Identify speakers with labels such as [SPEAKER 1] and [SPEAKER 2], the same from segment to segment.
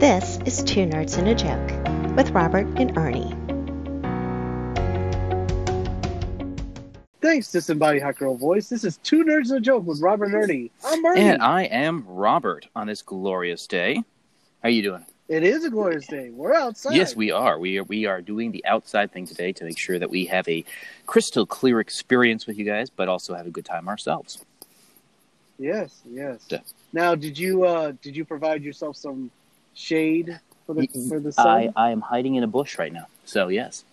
[SPEAKER 1] This is Two Nerds and a Joke with Robert and Ernie.
[SPEAKER 2] Thanks, Disembodied Hot Girl Voice. This is Two Nerds and a Joke with Robert and Ernie. I'm Ernie.
[SPEAKER 3] And I am Robert on this glorious day. How are you doing?
[SPEAKER 2] It is a glorious day. We're outside.
[SPEAKER 3] Yes, we are. We are we are doing the outside thing today to make sure that we have a crystal clear experience with you guys, but also have a good time ourselves.
[SPEAKER 2] Yes, yes.
[SPEAKER 3] Yeah.
[SPEAKER 2] Now, did you uh did you provide yourself some shade for the for the sun?
[SPEAKER 3] I, I am hiding in a bush right now. So yes.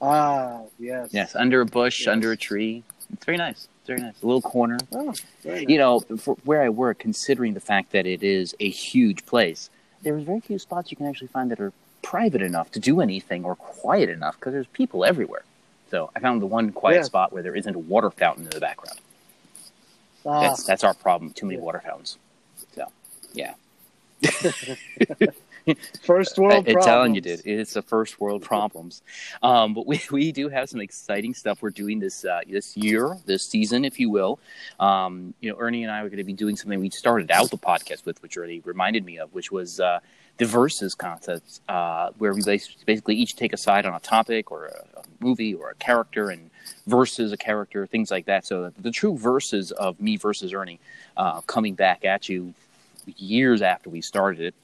[SPEAKER 2] Ah, yes.
[SPEAKER 3] Yes, under a bush,
[SPEAKER 2] Yes.
[SPEAKER 3] under a tree. It's very nice. It's very nice. A little corner.
[SPEAKER 2] Oh, very nice.
[SPEAKER 3] You know, for where I work, considering the fact that it is a huge place, there's very few spots you can actually find that are private enough to do anything or quiet enough because there's people everywhere. So I found the one quiet
[SPEAKER 2] Yeah.
[SPEAKER 3] spot where there isn't a water fountain in the background.
[SPEAKER 2] Ah,
[SPEAKER 3] That's that's our problem. Too many water fountains. So yeah,
[SPEAKER 2] first world
[SPEAKER 3] I, I'm telling you, dude, it's the first world problems. Um, but we, we do have some exciting stuff we're doing this uh, this year, this season, if you will. Um, you know, Ernie and I are going to be doing something we started out the podcast with, which Ernie reminded me of, which was uh, the versus contest, uh, where we basically each take a side on a topic or a, a movie or a character and versus a character, things like that. So the, true verses of me versus Ernie uh, coming back at you years after we started it.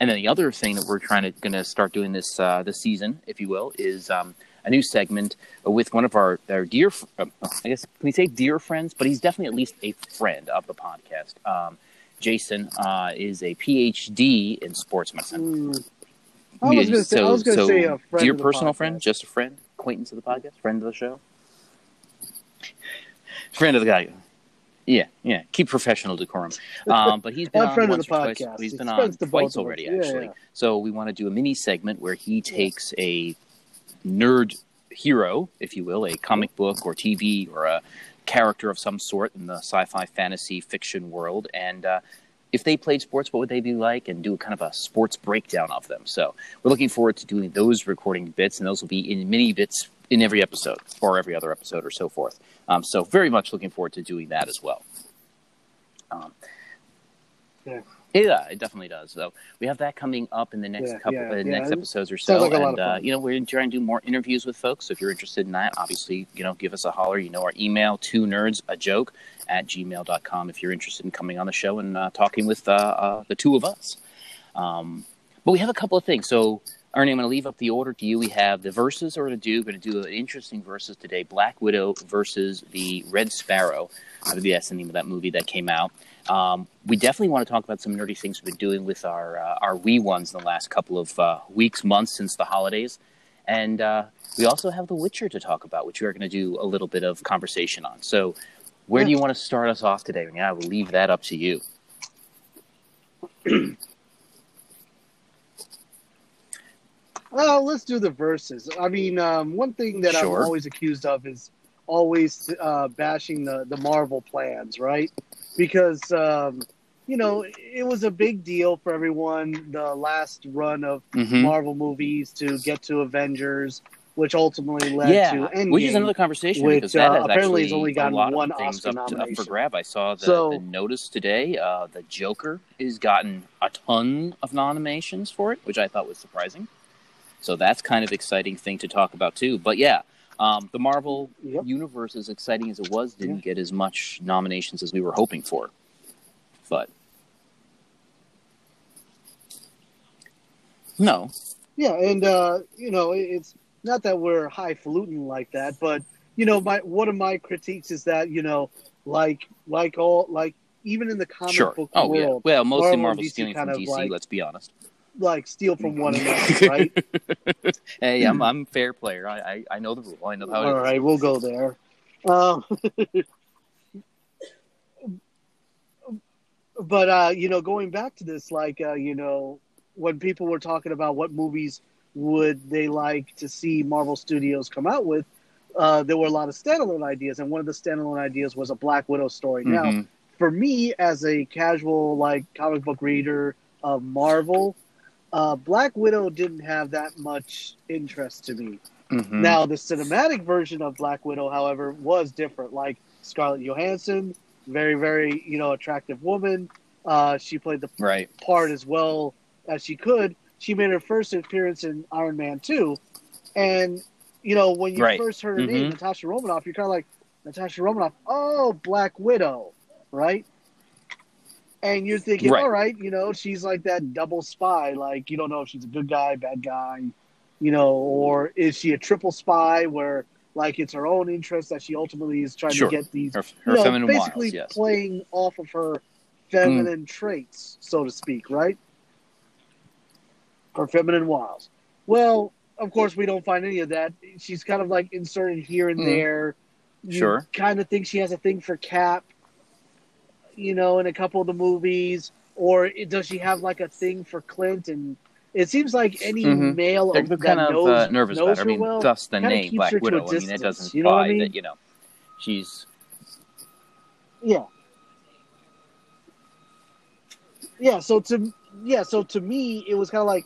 [SPEAKER 3] And then the other thing that we're trying to going to start doing this uh, this season, if you will, is um, a new segment with one of our our dear, uh, I guess can we say dear friends? But he's definitely at least a friend of the podcast. Um, Jason uh, is a PhD in sports medicine.
[SPEAKER 2] Mm. I was gonna say, I was
[SPEAKER 3] so
[SPEAKER 2] say a friend
[SPEAKER 3] dear personal
[SPEAKER 2] podcast.
[SPEAKER 3] friend, just a friend, acquaintance of the podcast, friend of the show, friend of the guy. Yeah, yeah. Keep professional decorum. Um, but he's been on
[SPEAKER 2] friend of the
[SPEAKER 3] or twice.
[SPEAKER 2] podcast.
[SPEAKER 3] He's
[SPEAKER 2] It's
[SPEAKER 3] been on
[SPEAKER 2] to
[SPEAKER 3] twice already,
[SPEAKER 2] Yeah,
[SPEAKER 3] actually.
[SPEAKER 2] yeah.
[SPEAKER 3] So we want to do a mini segment where he takes a nerd hero, if you will, a comic book or TV or a character of some sort in the sci-fi, fantasy, fiction world, and uh, if they played sports, what would they be like? And do kind of a sports breakdown of them. So we're looking forward to doing those recording bits, and those will be in mini bits in every episode or every other episode or so forth. Um, so very much looking forward to doing that as well. Um,
[SPEAKER 2] Yeah.
[SPEAKER 3] Yeah, it definitely does. So we have that coming up in the next
[SPEAKER 2] Yeah,
[SPEAKER 3] couple,
[SPEAKER 2] yeah,
[SPEAKER 3] uh,
[SPEAKER 2] yeah.
[SPEAKER 3] next episodes or so,
[SPEAKER 2] like
[SPEAKER 3] and uh, you know we're trying to do more interviews with folks. So if you're interested in that, obviously you know give us a holler. You know our email two nerds a joke at gmail.com if you're interested in coming on the show and uh, talking with uh, uh, the two of us. Um, but we have a couple of things. So Ernie, I'm going to leave up the order to you. We have the verses we're going to do. We're going to do an interesting verses today: Black Widow versus the Red Sparrow. I believe that's the name of that movie that came out. Um, we definitely want to talk about some nerdy things we've been doing with our uh, our wee ones in the last couple of uh, weeks, months since the holidays, and uh, we also have The Witcher to talk about, which we are going to do a little bit of conversation on. So, where do you want to start us off today? Yeah, I will leave that up to you.
[SPEAKER 2] Oh, let's do the verses. I mean, um, one thing that
[SPEAKER 3] Sure.
[SPEAKER 2] I'm always accused of is always uh, bashing the, the Marvel plans, right? Because, um, you know, it was a big deal for everyone, the last run of
[SPEAKER 3] Mhm.
[SPEAKER 2] Marvel movies to get to Avengers, which ultimately led
[SPEAKER 3] yeah,
[SPEAKER 2] to Endgame.
[SPEAKER 3] which is another conversation
[SPEAKER 2] which,
[SPEAKER 3] because that
[SPEAKER 2] uh,
[SPEAKER 3] has
[SPEAKER 2] apparently has only gotten one Oscar
[SPEAKER 3] up, to, up for grab. I saw the,
[SPEAKER 2] So-
[SPEAKER 3] the notice today. Uh, the Joker has gotten a ton of nominations for it, which I thought was surprising. So that's kind of exciting thing to talk about too. But yeah, um, the Marvel
[SPEAKER 2] Yep.
[SPEAKER 3] universe, as exciting as it was, didn't get as much nominations as we were hoping for. But no,
[SPEAKER 2] Yeah, and uh, you know, it's not that we're highfalutin like that, but you know, my one of my critiques is that you know, like like all like even in the comic
[SPEAKER 3] sure.
[SPEAKER 2] book
[SPEAKER 3] Oh yeah.
[SPEAKER 2] world,
[SPEAKER 3] Well, mostly
[SPEAKER 2] Marvel
[SPEAKER 3] Marvel's
[SPEAKER 2] DC
[SPEAKER 3] stealing from DC.
[SPEAKER 2] like-
[SPEAKER 3] let's be honest.
[SPEAKER 2] Like steal from one another, right?
[SPEAKER 3] Hey, I'm I'm fair player. I, I I know the rule. I know how it is.
[SPEAKER 2] All right, we'll go there. Um, but uh, you know, going back to this, like uh, you know, when people were talking about what movies would they like to see Marvel Studios come out with, uh, there were a lot of standalone ideas, and one of the standalone ideas was a Black Widow story. Now,
[SPEAKER 3] Mhm.
[SPEAKER 2] for me, as a casual like comic book reader of Marvel, uh, Black Widow didn't have that much interest to me.
[SPEAKER 3] Mhm.
[SPEAKER 2] Now, the cinematic version of Black Widow, however, was different. Like Scarlett Johansson, very, very, you know, attractive woman. Uh, she played the
[SPEAKER 3] Right.
[SPEAKER 2] part as well as she could. She made her first appearance in Iron Man 2. And, you know, when you
[SPEAKER 3] Right.
[SPEAKER 2] first heard her name,
[SPEAKER 3] Mhm.
[SPEAKER 2] Natasha Romanoff, you're kind of like, Natasha Romanoff, oh, Black Widow, right? And you're thinking,
[SPEAKER 3] Right.
[SPEAKER 2] all right, you know, she's like that double spy. Like, you don't know if she's a good guy, bad guy, you know, or is she a triple spy where, like, it's her own interest that she ultimately is trying
[SPEAKER 3] Sure.
[SPEAKER 2] to get these
[SPEAKER 3] Her,
[SPEAKER 2] you know,
[SPEAKER 3] feminine
[SPEAKER 2] basically
[SPEAKER 3] wiles, yes.
[SPEAKER 2] playing off of her feminine traits, so to speak, right? Her feminine wiles. Well, of course, we don't find any of that. She's kind of like inserted here and
[SPEAKER 3] Mm.
[SPEAKER 2] there. You
[SPEAKER 3] Sure.
[SPEAKER 2] Kind of think she has a thing for Cap, you know, in a couple of the movies, or it- does she have like a thing for Clint? And it seems like any
[SPEAKER 3] Mhm.
[SPEAKER 2] male
[SPEAKER 3] They're,
[SPEAKER 2] that
[SPEAKER 3] kind of
[SPEAKER 2] knows,
[SPEAKER 3] uh, nervous
[SPEAKER 2] knows
[SPEAKER 3] about her. I mean,
[SPEAKER 2] well,
[SPEAKER 3] thus the name Black Widow. I mean, that
[SPEAKER 2] distance,
[SPEAKER 3] doesn't
[SPEAKER 2] you know what I
[SPEAKER 3] imply
[SPEAKER 2] mean?
[SPEAKER 3] that you know she's
[SPEAKER 2] Yeah. Yeah, so to yeah, so to me it was kind of like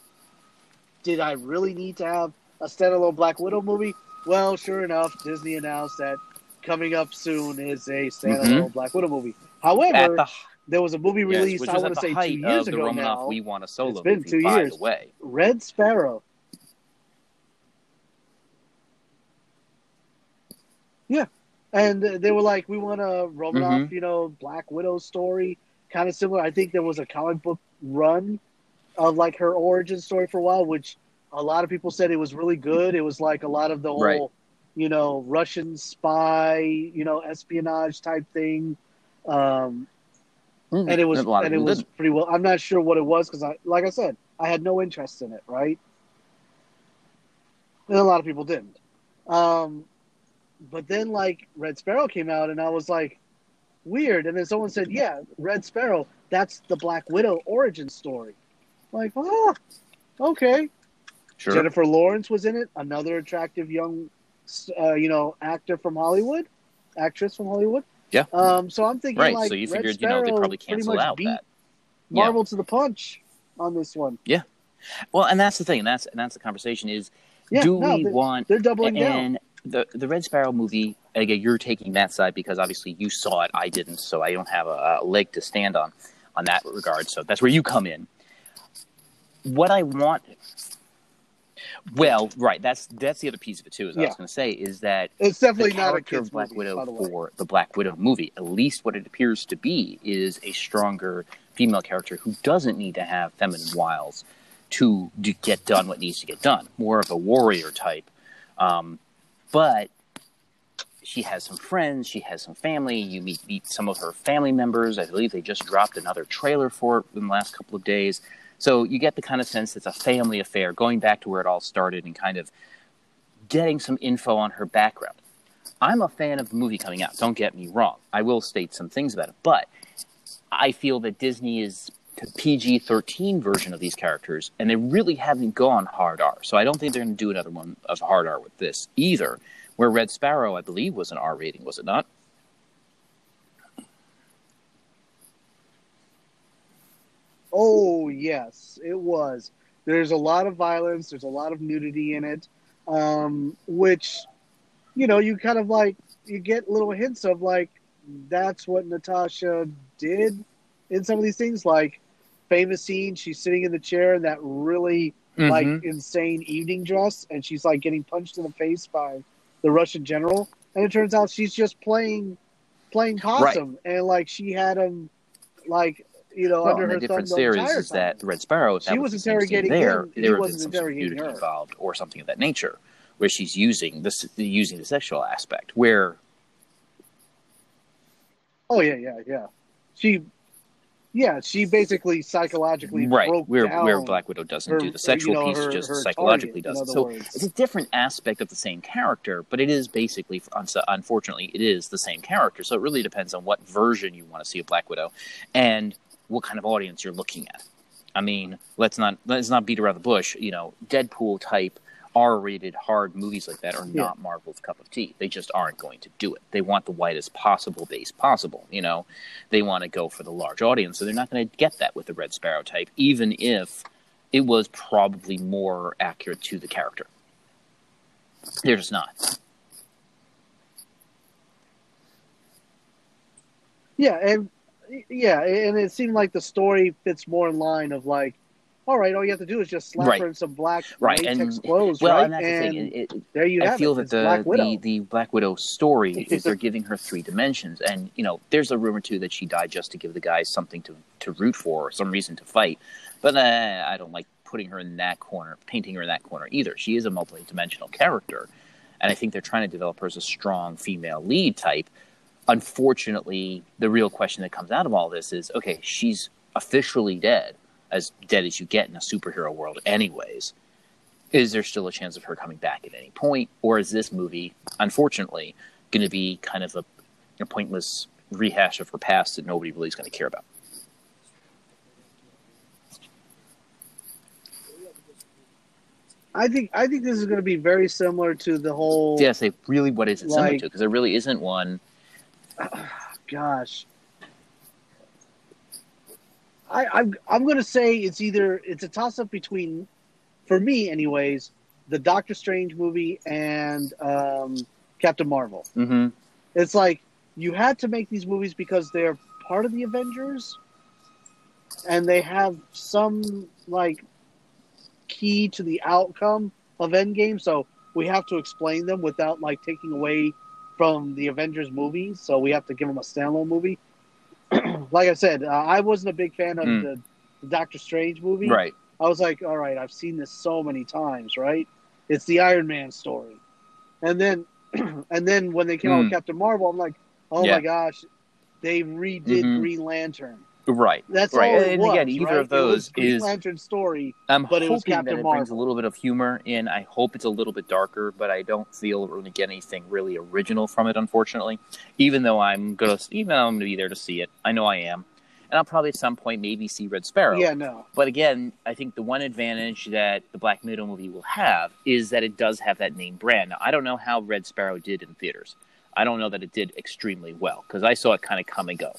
[SPEAKER 2] did I really need to have a standalone Black Widow movie? Well, sure enough, Disney announced that coming up soon is a standalone Black Widow movie. However,
[SPEAKER 3] Mm-hmm. the
[SPEAKER 2] there was a movie
[SPEAKER 3] yes,
[SPEAKER 2] released
[SPEAKER 3] which
[SPEAKER 2] I want to say 2 years ago
[SPEAKER 3] Romanoff
[SPEAKER 2] now.
[SPEAKER 3] We Want a Solo
[SPEAKER 2] It's been
[SPEAKER 3] movie.
[SPEAKER 2] two
[SPEAKER 3] by
[SPEAKER 2] years.
[SPEAKER 3] the way,
[SPEAKER 2] Red Sparrow. Yeah. And they were like, we want a Romanoff,
[SPEAKER 3] Mhm.
[SPEAKER 2] you know, Black Widow story, kind of similar. I think there was a comic book run of like her origin story for a while, which a lot of people said it was really good. It was like a lot of the whole,
[SPEAKER 3] Right.
[SPEAKER 2] you know, Russian spy, you know, espionage type thing. Um, and it was
[SPEAKER 3] a lot of
[SPEAKER 2] and it was
[SPEAKER 3] didn't.
[SPEAKER 2] pretty well. I'm not sure what it was because I, like I said, I had no interest in it, right? And a lot of people didn't. Um, but then like Red Sparrow came out, and I was like, weird. And then someone said, yeah, Red Sparrow, that's the Black Widow origin story. Like, oh, okay.
[SPEAKER 3] Sure.
[SPEAKER 2] Jennifer Lawrence was in it, another attractive young, uh, you know, actor from Hollywood, actress from Hollywood.
[SPEAKER 3] Yeah.
[SPEAKER 2] Um, so I'm thinking,
[SPEAKER 3] Right.
[SPEAKER 2] like,
[SPEAKER 3] so you
[SPEAKER 2] Red
[SPEAKER 3] figured, you know, they probably canceled out that. Yeah.
[SPEAKER 2] Marvel to the punch on this one. Yeah.
[SPEAKER 3] Well, and that's the thing. And that's and that's the conversation. Is
[SPEAKER 2] Yeah,
[SPEAKER 3] do
[SPEAKER 2] no,
[SPEAKER 3] we
[SPEAKER 2] they're,
[SPEAKER 3] want
[SPEAKER 2] they're doubling down.
[SPEAKER 3] and the the Red Sparrow movie? Again, you're taking that side because obviously you saw it. I didn't, so I don't have a, a leg to stand on on that regard. So that's where you come in. What I want. Well, right. That's that's the other piece of it too. Is I was going to say is that
[SPEAKER 2] It's
[SPEAKER 3] the
[SPEAKER 2] definitely not a kid's
[SPEAKER 3] Black
[SPEAKER 2] movie,
[SPEAKER 3] Widow
[SPEAKER 2] the
[SPEAKER 3] for the Black Widow movie, at least what it appears to be, is a stronger female character who doesn't need to have feminine wiles to do, get done what needs to get done. More of a warrior type, um, but she has some friends. She has some family. You meet meet some of her family members. I believe they just dropped another trailer for it in the last couple of days. So you get the kind of sense it's a family affair, going back to where it all started and kind of getting some info on her background. I'm a fan of the movie coming out. Don't get me wrong. I will state some things about it, but I feel that Disney is the PG-13 version of these characters, and they really haven't gone hard R. So I don't think they're going to do another one of hard R with this either. Where Red Sparrow, I believe, was an R rating, was it not?
[SPEAKER 2] Oh yes, it was. There's a lot of violence. There's a lot of nudity in it, um, which, you know, you kind of like you get little hints of like that's what Natasha did in some of these things. Like famous scene, she's sitting in the chair in that really like
[SPEAKER 3] Mhm.
[SPEAKER 2] insane evening dress, and she's like getting punched in the face by the Russian general, and it turns out she's just playing playing possum, and like she had him like you know
[SPEAKER 3] Well,
[SPEAKER 2] under her
[SPEAKER 3] the difference
[SPEAKER 2] the
[SPEAKER 3] there is, is that
[SPEAKER 2] time.
[SPEAKER 3] Red Sparrow,
[SPEAKER 2] She
[SPEAKER 3] was,
[SPEAKER 2] was
[SPEAKER 3] the
[SPEAKER 2] interrogating
[SPEAKER 3] there,
[SPEAKER 2] him,
[SPEAKER 3] there been some nudity
[SPEAKER 2] her.
[SPEAKER 3] involved or something of that nature, where she's using this using the sexual aspect. Where
[SPEAKER 2] Oh yeah, yeah, yeah. She, yeah, she basically psychologically
[SPEAKER 3] right
[SPEAKER 2] broke
[SPEAKER 3] where where Black Widow doesn't
[SPEAKER 2] her-
[SPEAKER 3] do the uh, sexual
[SPEAKER 2] know,
[SPEAKER 3] piece,
[SPEAKER 2] her-
[SPEAKER 3] just
[SPEAKER 2] her
[SPEAKER 3] psychologically
[SPEAKER 2] target,
[SPEAKER 3] does it. So
[SPEAKER 2] words.
[SPEAKER 3] it's a different aspect of the same character, but it is basically, unfortunately, it is the same character. So it really depends on what version you want to see of Black Widow, and what kind of audience you're looking at. I mean, let's not let's not beat around the bush. You know, Deadpool type R-rated hard movies like that are
[SPEAKER 2] Yeah.
[SPEAKER 3] not Marvel's cup of tea. They just aren't going to do it. They want the widest possible base possible. You know, they want to go for the large audience, so they're not going to get that with the Red Sparrow type, even if it was probably more accurate to the character. They're just not.
[SPEAKER 2] Yeah, and yeah, and it seemed like the story fits more in line of like, all right, all you have to do is just slap
[SPEAKER 3] Right.
[SPEAKER 2] her in some black
[SPEAKER 3] Right,
[SPEAKER 2] latex
[SPEAKER 3] and-
[SPEAKER 2] clothes,
[SPEAKER 3] well,
[SPEAKER 2] right?
[SPEAKER 3] and that's the thing. It, it,
[SPEAKER 2] there you
[SPEAKER 3] I
[SPEAKER 2] have
[SPEAKER 3] feel
[SPEAKER 2] it.
[SPEAKER 3] that the,
[SPEAKER 2] Black Widow.
[SPEAKER 3] the the Black Widow story is they're giving her three dimensions, and you know, there's a rumor too that she died just to give the guys something to to root for, or some reason to fight. But uh, I don't like putting her in that corner, painting her in that corner either. She is a multi-dimensional character, and I think they're trying to develop her as a strong female lead type. Unfortunately, the real question that comes out of all this is, okay, she's officially dead, as dead as you get in a superhero world, anyways. Is there still a chance of her coming back at any point? Or is this movie unfortunately going to be kind of a, a pointless rehash of her past that nobody really is going to care about?
[SPEAKER 2] I think I think this is going to be very similar to the whole.
[SPEAKER 3] yeah say really what is it similar to? because there really isn't one
[SPEAKER 2] Gosh, I, I'm I'm going to say it's either it's a toss up between, for me anyways, the Doctor Strange movie and um, Captain Marvel.
[SPEAKER 3] mm-hmm.
[SPEAKER 2] It's like you had to make these movies because they're part of the Avengers, and they have some like key to the outcome of Endgame. So we have to explain them without like taking away from the Avengers movies. So we have to give them a standalone movie. like I said, uh, I wasn't a big fan of
[SPEAKER 3] Mm.
[SPEAKER 2] the, the Doctor Strange movie.
[SPEAKER 3] right
[SPEAKER 2] I was like, all right, I've seen this so many times, right? It's the Iron Man story. And then and then when they came out with
[SPEAKER 3] Mm.
[SPEAKER 2] Captain Marvel, I'm like, oh
[SPEAKER 3] Yeah.
[SPEAKER 2] my gosh, they redid
[SPEAKER 3] Mhm.
[SPEAKER 2] Green Lantern.
[SPEAKER 3] Right
[SPEAKER 2] That's
[SPEAKER 3] Right,
[SPEAKER 2] all it
[SPEAKER 3] and
[SPEAKER 2] was,
[SPEAKER 3] again, either
[SPEAKER 2] right?
[SPEAKER 3] of those
[SPEAKER 2] it Green
[SPEAKER 3] is-
[SPEAKER 2] Lantern story.
[SPEAKER 3] i'm
[SPEAKER 2] But it
[SPEAKER 3] hoping that
[SPEAKER 2] Captain
[SPEAKER 3] it brings a little bit of humor in i hope it's a little bit darker but i don't feel we're going to get anything really original from it unfortunately even though i'm going to even though i'm going to be there to see it i know i am and i'll probably at some point maybe see red sparrow
[SPEAKER 2] Yeah, no.
[SPEAKER 3] But again, I think the one advantage that the Black Widow movie will have is that it does have that name brand. Now, I don't know how Red Sparrow did in theaters. I don't know that it did extremely well because I saw it kind of come and go.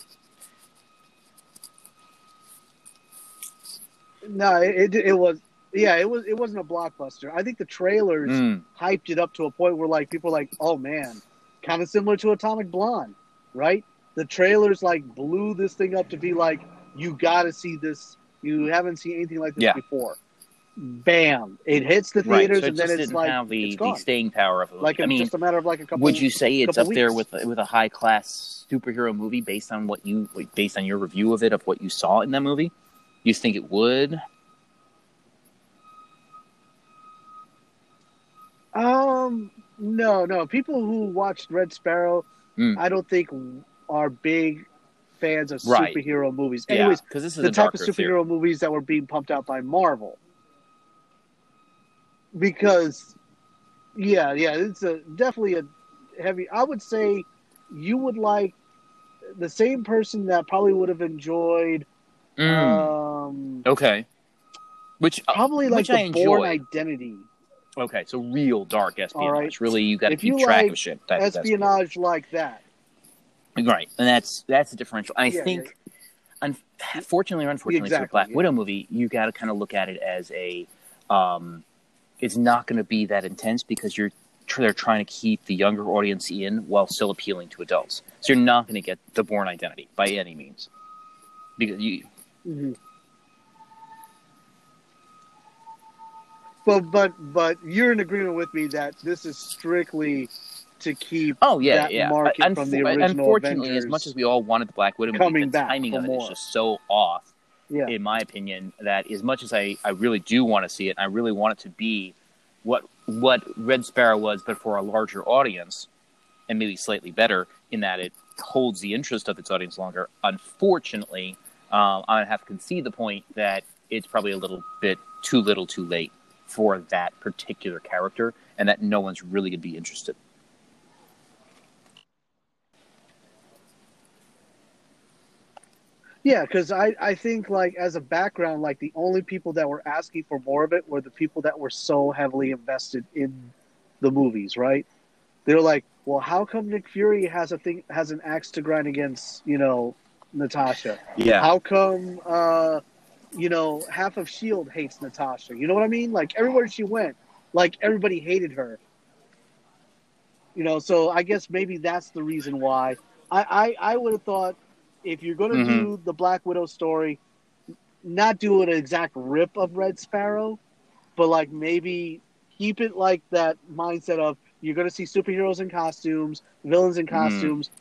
[SPEAKER 2] No, it, it was yeah, it was it wasn't a blockbuster. I think the trailers
[SPEAKER 3] Mm,
[SPEAKER 2] hyped it up to a point where like people were like, oh man, kind of similar to Atomic Blonde, right? The trailers like blew this thing up to be like, you got to see this. You haven't seen anything like this
[SPEAKER 3] Yeah.
[SPEAKER 2] before. Bam! It hits the
[SPEAKER 3] right.
[SPEAKER 2] theaters
[SPEAKER 3] So it
[SPEAKER 2] and then it's like
[SPEAKER 3] have the,
[SPEAKER 2] it's
[SPEAKER 3] the staying power of it.
[SPEAKER 2] like
[SPEAKER 3] I mean,
[SPEAKER 2] just a matter of like a couple.
[SPEAKER 3] would you say it's up
[SPEAKER 2] couple
[SPEAKER 3] there with with a high class superhero movie based on what you based on your review of it of what you saw in that movie? You think it would?
[SPEAKER 2] Um, no, no. People who watched Red Sparrow,
[SPEAKER 3] Mm.
[SPEAKER 2] I don't think are big fans of
[SPEAKER 3] Right.
[SPEAKER 2] superhero movies.
[SPEAKER 3] Yeah,
[SPEAKER 2] Anyways,
[SPEAKER 3] because this is
[SPEAKER 2] the type of
[SPEAKER 3] darker theory.
[SPEAKER 2] superhero movies that were being pumped out by Marvel. Because, yeah, yeah, it's a definitely a heavy. I would say you would like the same person that probably would have enjoyed,
[SPEAKER 3] Mm,
[SPEAKER 2] um,
[SPEAKER 3] okay. Which uh,
[SPEAKER 2] probably like
[SPEAKER 3] which I
[SPEAKER 2] the
[SPEAKER 3] Bourne.
[SPEAKER 2] Identity
[SPEAKER 3] Okay, so real dark espionage.
[SPEAKER 2] Right.
[SPEAKER 3] Really, you got to keep track
[SPEAKER 2] like
[SPEAKER 3] of shit. That- that's-
[SPEAKER 2] espionage like that.
[SPEAKER 3] right, and that's that's a differential. I
[SPEAKER 2] Yeah,
[SPEAKER 3] think, unfortunately or unfortunately, for
[SPEAKER 2] Exactly,
[SPEAKER 3] a Black
[SPEAKER 2] yeah.
[SPEAKER 3] Widow movie, you got to kind of look at it as a. Um, it's not going to be that intense because you're they're trying to keep the younger audience in while still appealing to adults. So you're not going to get the Bourne Identity by any means, because you.
[SPEAKER 2] Mhm. But but but you're in agreement with me that this is strictly to keep
[SPEAKER 3] Oh yeah,
[SPEAKER 2] that
[SPEAKER 3] yeah.
[SPEAKER 2] market
[SPEAKER 3] Un-
[SPEAKER 2] from the original
[SPEAKER 3] Unfortunately, as much as we all wanted the Black Widow movie, the timing of it is
[SPEAKER 2] more.
[SPEAKER 3] just so off.
[SPEAKER 2] yeah
[SPEAKER 3] in my opinion, that as much as I, I really do want to see it, I really want it to be what what Red Sparrow was, but for a larger audience, and maybe slightly better in that it holds the interest of its audience longer. Unfortunately, um, I have to concede the point that it's probably a little bit too little, too late for that particular character, and that no one's really going to be interested.
[SPEAKER 2] yeah because I I think like as a background like the only people that were asking for more of it were the people that were so heavily invested in the movies right? They're like well how come Nick Fury has a thing has an axe to grind against you know Natasha?
[SPEAKER 3] Yeah,
[SPEAKER 2] How come, uh, you know, half of Shield hates Natasha? You know what I mean? Like everywhere she went, like everybody hated her. You know, so I guess maybe that's the reason why. I I, I would have thought if you're going to
[SPEAKER 3] Mhm.
[SPEAKER 2] do the Black Widow story, not do an exact rip of Red Sparrow, but like maybe keep it like that mindset of you're going to see superheroes in costumes, villains in costumes,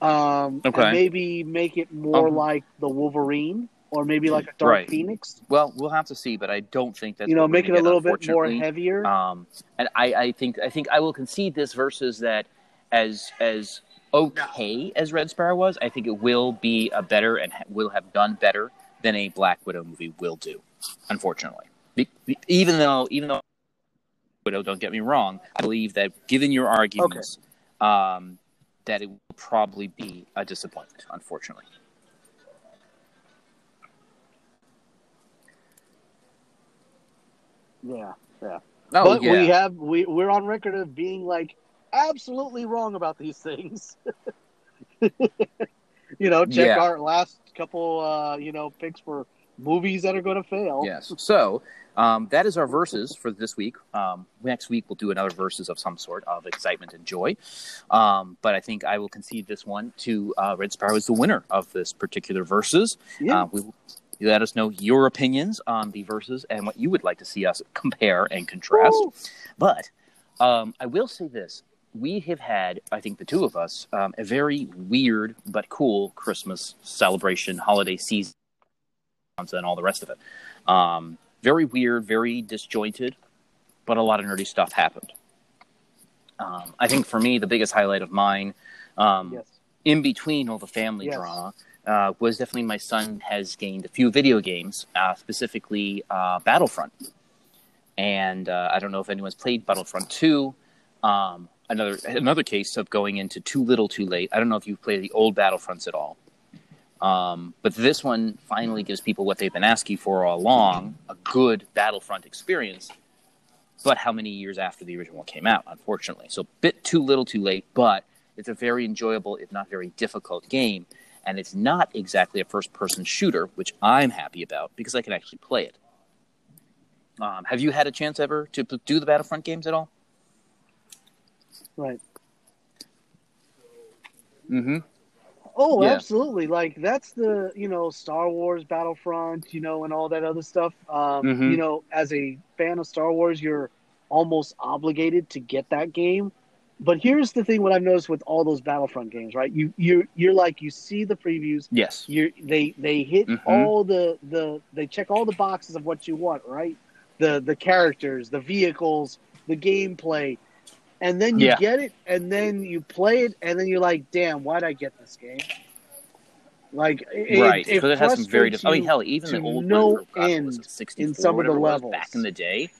[SPEAKER 2] um,
[SPEAKER 3] Okay.
[SPEAKER 2] and maybe make it more
[SPEAKER 3] Um,
[SPEAKER 2] like the Wolverine or maybe like a Dark
[SPEAKER 3] Right.
[SPEAKER 2] Phoenix.
[SPEAKER 3] Well, we'll have to see, but I don't think that's
[SPEAKER 2] you know, make it a little bit more heavier.
[SPEAKER 3] Um, and I, I think I think I will concede this versus that as as okay as Red Sparrow was. I think it will be a better and ha- will have done better than a Black Widow movie will do. Unfortunately, Be- be- even though even though Widow, don't get me wrong, I believe that given your arguments, um, that it will probably be a disappointment. Unfortunately.
[SPEAKER 2] Yeah, yeah.
[SPEAKER 3] Oh
[SPEAKER 2] but
[SPEAKER 3] yeah.
[SPEAKER 2] we have we we're on record of being like absolutely wrong about these things. you know, check
[SPEAKER 3] Yeah.
[SPEAKER 2] our last couple uh, you know picks for movies that are going to fail.
[SPEAKER 3] Yes. So um, that is our verses for this week. Um, next week we'll do another verses of some sort of excitement and joy. Um, but I think I will concede this one to uh, Red Sparrow as the winner of this particular verses.
[SPEAKER 2] Yeah.
[SPEAKER 3] Uh, we you let us know your opinions on the verses and what you would like to see us compare and contrast.
[SPEAKER 2] Woo!
[SPEAKER 3] But um, I will say this. We have had, I think the two of us, um, a very weird but cool Christmas celebration, holiday season, and all the rest of it. Um, very weird, very disjointed, but a lot of nerdy stuff happened. Um, I think for me, the biggest highlight of mine, um,
[SPEAKER 2] Yes.
[SPEAKER 3] in between all the family
[SPEAKER 2] Yes.
[SPEAKER 3] drama, uh, was definitely my son has gained a few video games, uh, specifically uh, Battlefront. And uh, I don't know if anyone's played Battlefront 2. Um, another another case of going into too little, too late. I don't know if you've played the old Battlefronts at all. Um, but this one finally gives people what they've been asking for all along a good Battlefront experience. But how many years after the original came out, unfortunately? So, a bit too little, too late, but it's a very enjoyable, if not very difficult game. And it's not exactly a first person shooter, which I'm happy about because I can actually play it. Um, have you had a chance ever to p- do the Battlefront games at all?
[SPEAKER 2] Right.
[SPEAKER 3] Mm-hmm.
[SPEAKER 2] Oh,
[SPEAKER 3] Yeah.
[SPEAKER 2] absolutely. Like that's the you know Star Wars Battlefront, you know, and all that other stuff. Um,
[SPEAKER 3] Mhm.
[SPEAKER 2] You know, as a fan of Star Wars, you're almost obligated to get that game. But here's the thing: what I've noticed with all those Battlefront games, right? You you you're like you see the previews,
[SPEAKER 3] Yes.
[SPEAKER 2] you they they hit
[SPEAKER 3] Mhm.
[SPEAKER 2] all the the they check all the boxes of what you want, right? The the characters, the vehicles, the gameplay, and then you
[SPEAKER 3] Yeah.
[SPEAKER 2] get it, and then you play it, and then you're like, "Damn, why'd I get this game?" Like, it,
[SPEAKER 3] right.
[SPEAKER 2] it,
[SPEAKER 3] Because it, has some very different. I mean, hell, even the old
[SPEAKER 2] no
[SPEAKER 3] one, God,
[SPEAKER 2] end
[SPEAKER 3] it, 64,
[SPEAKER 2] in some of the
[SPEAKER 3] it
[SPEAKER 2] levels.
[SPEAKER 3] back in the day.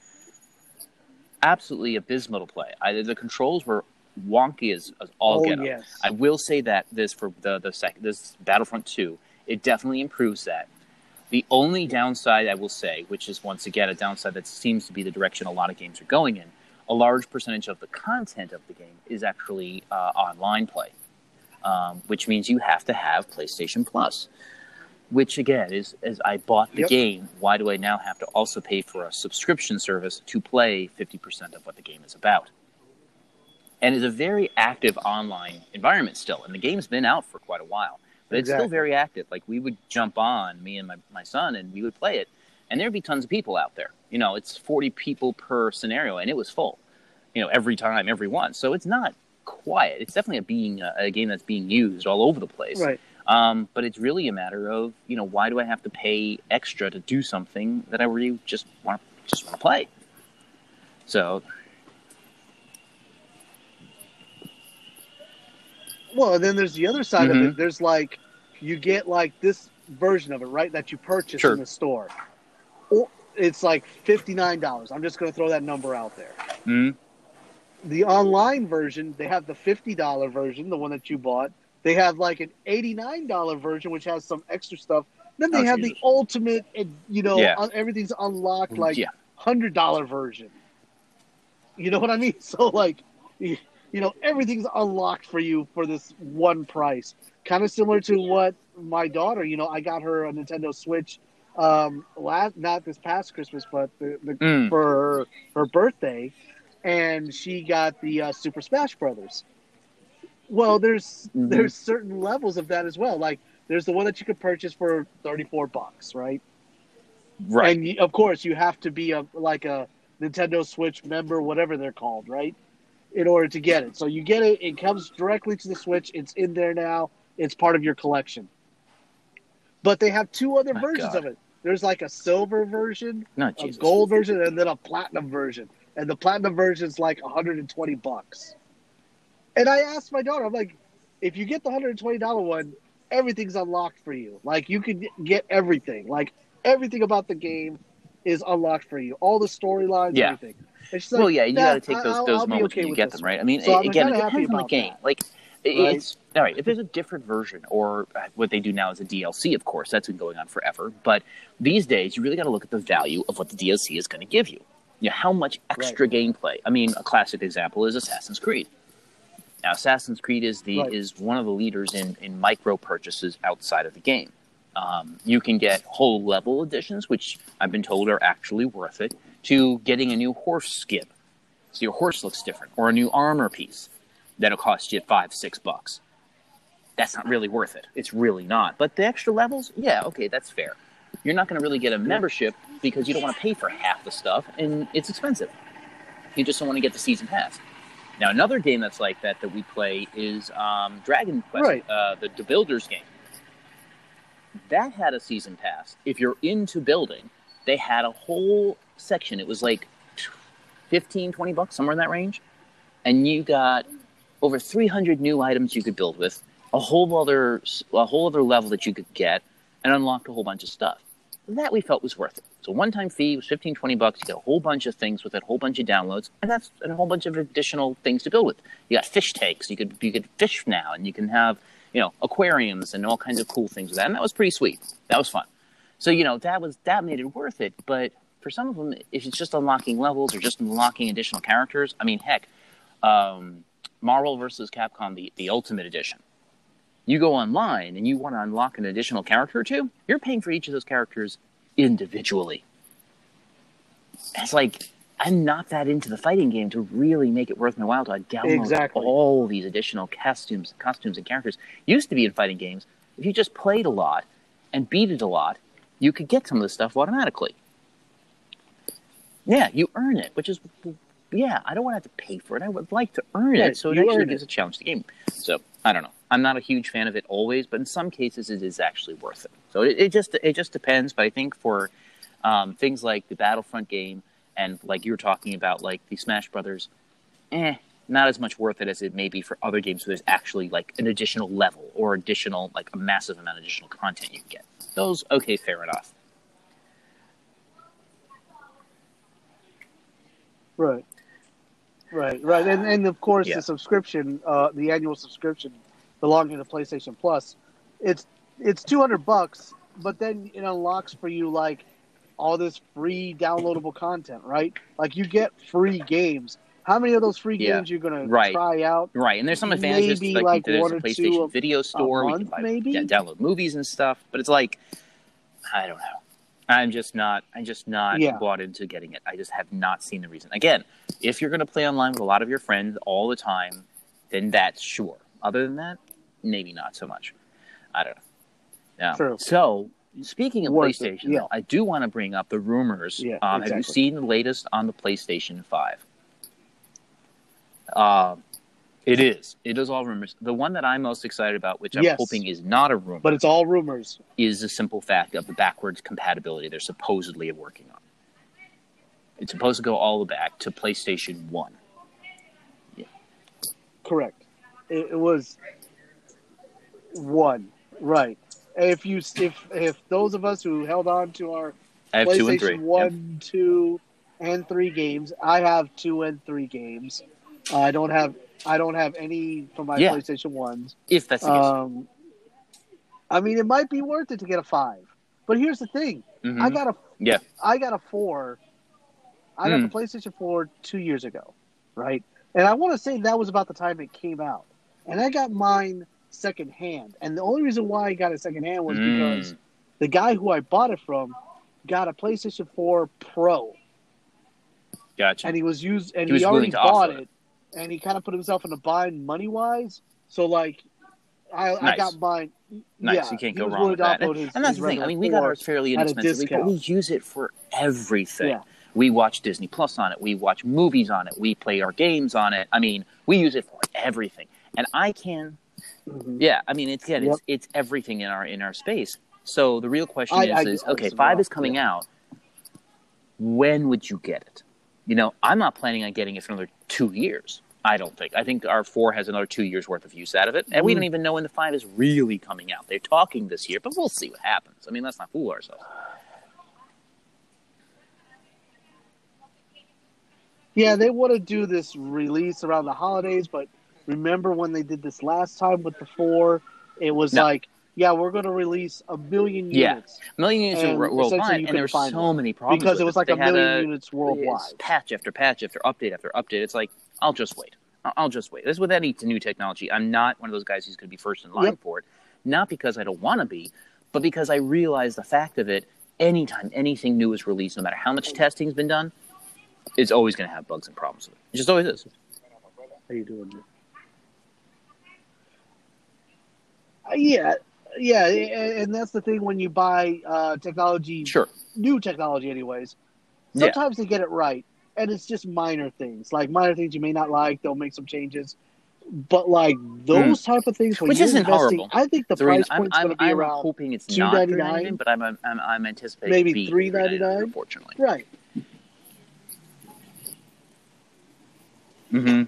[SPEAKER 3] Absolutely abysmal to play. I, the controls were wonky as, as all
[SPEAKER 2] oh
[SPEAKER 3] get up.
[SPEAKER 2] yes,
[SPEAKER 3] I will say that this for the the sec, this Battlefront Two, it definitely improves that. The only downside I will say, which is once again a downside that seems to be the direction a lot of games are going in, a large percentage of the content of the game is actually uh, online play, um, which means you have to have PlayStation Plus. Which again is, is I bought the
[SPEAKER 2] Yep.
[SPEAKER 3] game. Why do I now have to also pay for a subscription service to play fifty percent of what the game is about? And is a very active online environment still. And the game's been out for quite a while, but it's still very active. Like we would jump on, me and my, my son, and we would play it, and there'd be tons of people out there. You know, it's 40 people per scenario, and it was full, you know, every time, every one. So it's not quiet. It's definitely a being a, a game that's being used all over the place.
[SPEAKER 2] right.
[SPEAKER 3] Um, but it's really a matter of, you know, why do I have to pay extra to do something that I really just want just want to play? So
[SPEAKER 2] Well, and then there's the other side of
[SPEAKER 3] Mhm.
[SPEAKER 2] it. There's like you get like this version of it, right? That you purchase
[SPEAKER 3] Sure.
[SPEAKER 2] in the store. Or it's like fifty nine dollars. I'm just going to throw that number out there.
[SPEAKER 3] mm,
[SPEAKER 2] The online version, they have the fifty dollar version, the one that you bought. They have like an eighty nine dollar version, which has some extra stuff. Then they
[SPEAKER 3] Oh,
[SPEAKER 2] have
[SPEAKER 3] Jesus.
[SPEAKER 2] the ultimate, you know,
[SPEAKER 3] Yeah.
[SPEAKER 2] everything's unlocked like
[SPEAKER 3] yeah.
[SPEAKER 2] hundred dollar version. You know what I mean? So like, you, know, everything's unlocked for you for this one price. Kind of similar to what my daughter, you know, I got her a Nintendo Switch, um, last not this past Christmas, but the, the
[SPEAKER 3] Mm.
[SPEAKER 2] for her, her birthday, and she got the uh, Super Smash Brothers. Well, there's
[SPEAKER 3] Mhm.
[SPEAKER 2] there's certain levels of that as well. Like there's the one that you could purchase for 34 bucks, right?
[SPEAKER 3] Right.
[SPEAKER 2] And you, of course, you have to be a like a Nintendo Switch member, whatever they're called, right? In order to get it. So you get it, it comes directly to the Switch. It's in there now. It's part of your collection. But they have two other
[SPEAKER 3] My
[SPEAKER 2] versions
[SPEAKER 3] God.
[SPEAKER 2] of it. There's like a silver version, a gold version, and then a platinum version. And the platinum version is like 120 bucks. And I asked my daughter, I'm like, if you get the 120 dollar one, everything's unlocked for you. Like you can get everything. Like everything about the game is unlocked for you. All the storylines,
[SPEAKER 3] Yeah.
[SPEAKER 2] everything. She's
[SPEAKER 3] well,
[SPEAKER 2] like,
[SPEAKER 3] yeah, you got to take those
[SPEAKER 2] I'll-
[SPEAKER 3] those
[SPEAKER 2] I'll
[SPEAKER 3] moments
[SPEAKER 2] okay
[SPEAKER 3] when you get them, right? I mean,
[SPEAKER 2] So
[SPEAKER 3] again, it depends on the game.
[SPEAKER 2] that.
[SPEAKER 3] Like,
[SPEAKER 2] Right.
[SPEAKER 3] it's all right if there's a different version, or uh, what they do now is a DLC. Of course, that's been going on forever. But these days, you really got to look at the value of what the DLC is going to give you. You know, how much extra gameplay. I mean, a classic example is Assassin's Creed. Now, Assassin's Creed is the
[SPEAKER 2] Right.
[SPEAKER 3] is one of the leaders in in micro purchases outside of the game. Um, you can get whole level editions, which I've been told are actually worth it, to getting a new horse skin. So your horse looks different, or a new armor piece that'll cost you five, six bucks. That's not really worth it. It's really not. But the extra levels, yeah, okay, that's fair. You're not going to really get a membership because you don't want to pay for half the stuff, and it's expensive. You just don't want to get the season pass. Now, another game that's like that that we play is um, Dragon Quest,
[SPEAKER 2] Right.
[SPEAKER 3] uh, the, the Builders game. That had a season pass. If you're into building, they had a whole section. It was like 15, 20 bucks, somewhere in that range. And you got over 300 new items you could build with, a whole other a whole other level that you could get, and unlocked a whole bunch of stuff. That we felt was worth it. So one time fee was 15, 20 bucks. You get a whole bunch of things with it, a whole bunch of downloads, and that's and a whole bunch of additional things to build with. You got fish tanks. You could you could fish now, and you can have you know aquariums and all kinds of cool things with that. And that was pretty sweet. That was fun. So you know that was that made it worth it. But for some of them, if it's just unlocking levels or just unlocking additional characters, I mean, heck, um, Marvel versus Capcom, the the Ultimate Edition. You go online and you want to unlock an additional character or two, you're paying for each of those characters individually. It's like I'm not that into the fighting game to really make it worth my while to download
[SPEAKER 2] Exactly.
[SPEAKER 3] all these additional costumes, costumes and characters. Used to be in fighting games, if you just played a lot and beat it a lot, you could get some of this stuff automatically. Yeah, you earn it, which is yeah. I don't want to have to pay for it. I would like to earn
[SPEAKER 2] Right,
[SPEAKER 3] it, so it actually gives
[SPEAKER 2] it.
[SPEAKER 3] a challenge to the game. So I don't know. I'm not a huge fan of it always, but in some cases it is actually worth it. So it, it just it just depends. But I think for um, things like the Battlefront game and like you were talking about, like the Smash Brothers, eh, not as much worth it as it may be for other games where there's actually like an additional level or additional like a massive amount of additional content you can get. Those okay, fair enough.
[SPEAKER 2] Right. Right, right. And and of course
[SPEAKER 3] Yeah.
[SPEAKER 2] the subscription, uh the annual subscription belonging to PlayStation Plus, it's it's two hundred bucks, but then it unlocks for you like all this free downloadable content, right? Like you get free games. How many of those free
[SPEAKER 3] Yeah.
[SPEAKER 2] games you're gonna
[SPEAKER 3] Right.
[SPEAKER 2] try out?
[SPEAKER 3] Right, and there's some advantages.
[SPEAKER 2] Maybe,
[SPEAKER 3] like,
[SPEAKER 2] like,
[SPEAKER 3] there's a PlayStation
[SPEAKER 2] a-
[SPEAKER 3] Video Store. we
[SPEAKER 2] month,
[SPEAKER 3] can buy,
[SPEAKER 2] maybe?
[SPEAKER 3] yeah, download movies and stuff. But it's like, I don't know. I'm just not. I'm just not
[SPEAKER 2] Yeah.
[SPEAKER 3] bought into getting it. I just have not seen the reason. Again, if you're going to play online with a lot of your friends all the time, then that's sure. Other than that, maybe not so much. I don't know. Yeah.
[SPEAKER 2] True.
[SPEAKER 3] So speaking of
[SPEAKER 2] Worth it,
[SPEAKER 3] PlayStation,
[SPEAKER 2] yeah.
[SPEAKER 3] though, I do want to bring up the rumors.
[SPEAKER 2] Yeah,
[SPEAKER 3] um, Have you seen the latest on the PlayStation Five? Uh, it is. It is all rumors. The one that I'm most excited about, which I'm
[SPEAKER 2] Yes.
[SPEAKER 3] hoping is not a rumor,
[SPEAKER 2] But it's all rumors.
[SPEAKER 3] is the simple fact of the backwards compatibility they're supposedly working on. It's supposed to go all the way back to PlayStation One. Yeah.
[SPEAKER 2] Correct. It, it was one. Right. If you if if those of us who held on to our
[SPEAKER 3] I have
[SPEAKER 2] PlayStation
[SPEAKER 3] two and three. Yep.
[SPEAKER 2] one, two, and three games. I have two and three games. Uh, I don't have I don't have any for my
[SPEAKER 3] Yeah.
[SPEAKER 2] PlayStation ones.
[SPEAKER 3] If that's the case.
[SPEAKER 2] Um, I mean, it might be worth it to get a five. But here's the thing:
[SPEAKER 3] Mhm.
[SPEAKER 2] I got a
[SPEAKER 3] Yeah.
[SPEAKER 2] I got a four. I got
[SPEAKER 3] Hmm.
[SPEAKER 2] the PlayStation Four two years ago, right? And I want to say that was about the time it came out, and I got mine secondhand. And the only reason why I got it secondhand was
[SPEAKER 3] Mm.
[SPEAKER 2] because the guy who I bought it from got a PlayStation 4 Pro,
[SPEAKER 3] Gotcha.
[SPEAKER 2] and he was used, and
[SPEAKER 3] He
[SPEAKER 2] he, already bought it, and he kind of put himself in a bind money wise. So like, I, I got mine.
[SPEAKER 3] Nice.
[SPEAKER 2] Yeah,
[SPEAKER 3] you can't go wrong with that. And,
[SPEAKER 2] his-
[SPEAKER 3] and that's the thing. I mean, we got
[SPEAKER 2] four
[SPEAKER 3] ours fairly
[SPEAKER 2] at
[SPEAKER 3] inexpensively, but we use it for everything.
[SPEAKER 2] Yeah.
[SPEAKER 3] We watch Disney Plus on it. We watch movies on it. We play our games on it. I mean, we use it for everything. And I can,
[SPEAKER 2] Mhm.
[SPEAKER 3] yeah. I mean, it's again,
[SPEAKER 2] Yep.
[SPEAKER 3] it's it's everything in our in our space. So the real question
[SPEAKER 2] I-
[SPEAKER 3] is,
[SPEAKER 2] I-
[SPEAKER 3] is
[SPEAKER 2] I
[SPEAKER 3] okay,
[SPEAKER 2] as
[SPEAKER 3] five is coming
[SPEAKER 2] yeah.
[SPEAKER 3] out. When would you get it? You know, I'm not planning on getting it for another two years. I don't think. I think our four has another two years worth of use out of it, and we don't hmm. even know when the five is really coming out. They're talking this year, but we'll see what happens. I mean, let's not fool ourselves.
[SPEAKER 2] Yeah, they want to do this release around the holidays, but remember when they did this last time with the four? It was
[SPEAKER 3] No.
[SPEAKER 2] like, yeah, we're going to release a million
[SPEAKER 3] Yeah.
[SPEAKER 2] units
[SPEAKER 3] Million units
[SPEAKER 2] And
[SPEAKER 3] worldwide, and there were so many problems
[SPEAKER 2] because it was like a million units worldwide.
[SPEAKER 3] patch after patch after update after update. It's like I'll just wait. I'll, I'll just wait. This is with any new technology. I'm not one of those guys who's going to be first in line
[SPEAKER 2] Yep.
[SPEAKER 3] for it. Not because I don't want to be, but because I realize the fact of it. Anytime anything new is released, no matter how much testing's been done, it's always going to have bugs and problems with it. It just always is.
[SPEAKER 2] How you doing? Uh, yeah, yeah, a- and that's the thing when you buy uh, technology,
[SPEAKER 3] Sure.
[SPEAKER 2] new technology, anyways.
[SPEAKER 3] Yeah.
[SPEAKER 2] Sometimes they get it right, and it's just minor things, like minor things you may not like. They'll make some changes, but like those type of things, when.
[SPEAKER 3] Which isn't horrible.
[SPEAKER 2] I think the
[SPEAKER 3] The reason-
[SPEAKER 2] price
[SPEAKER 3] I'm,
[SPEAKER 2] point's
[SPEAKER 3] I'm,
[SPEAKER 2] going to be
[SPEAKER 3] I'm
[SPEAKER 2] around
[SPEAKER 3] hoping it's not
[SPEAKER 2] $2.99,
[SPEAKER 3] but I'm, I'm, I'm anticipating
[SPEAKER 2] maybe
[SPEAKER 3] being
[SPEAKER 2] $3.99.
[SPEAKER 3] unfortunately.
[SPEAKER 2] right.
[SPEAKER 3] Mm-hmm.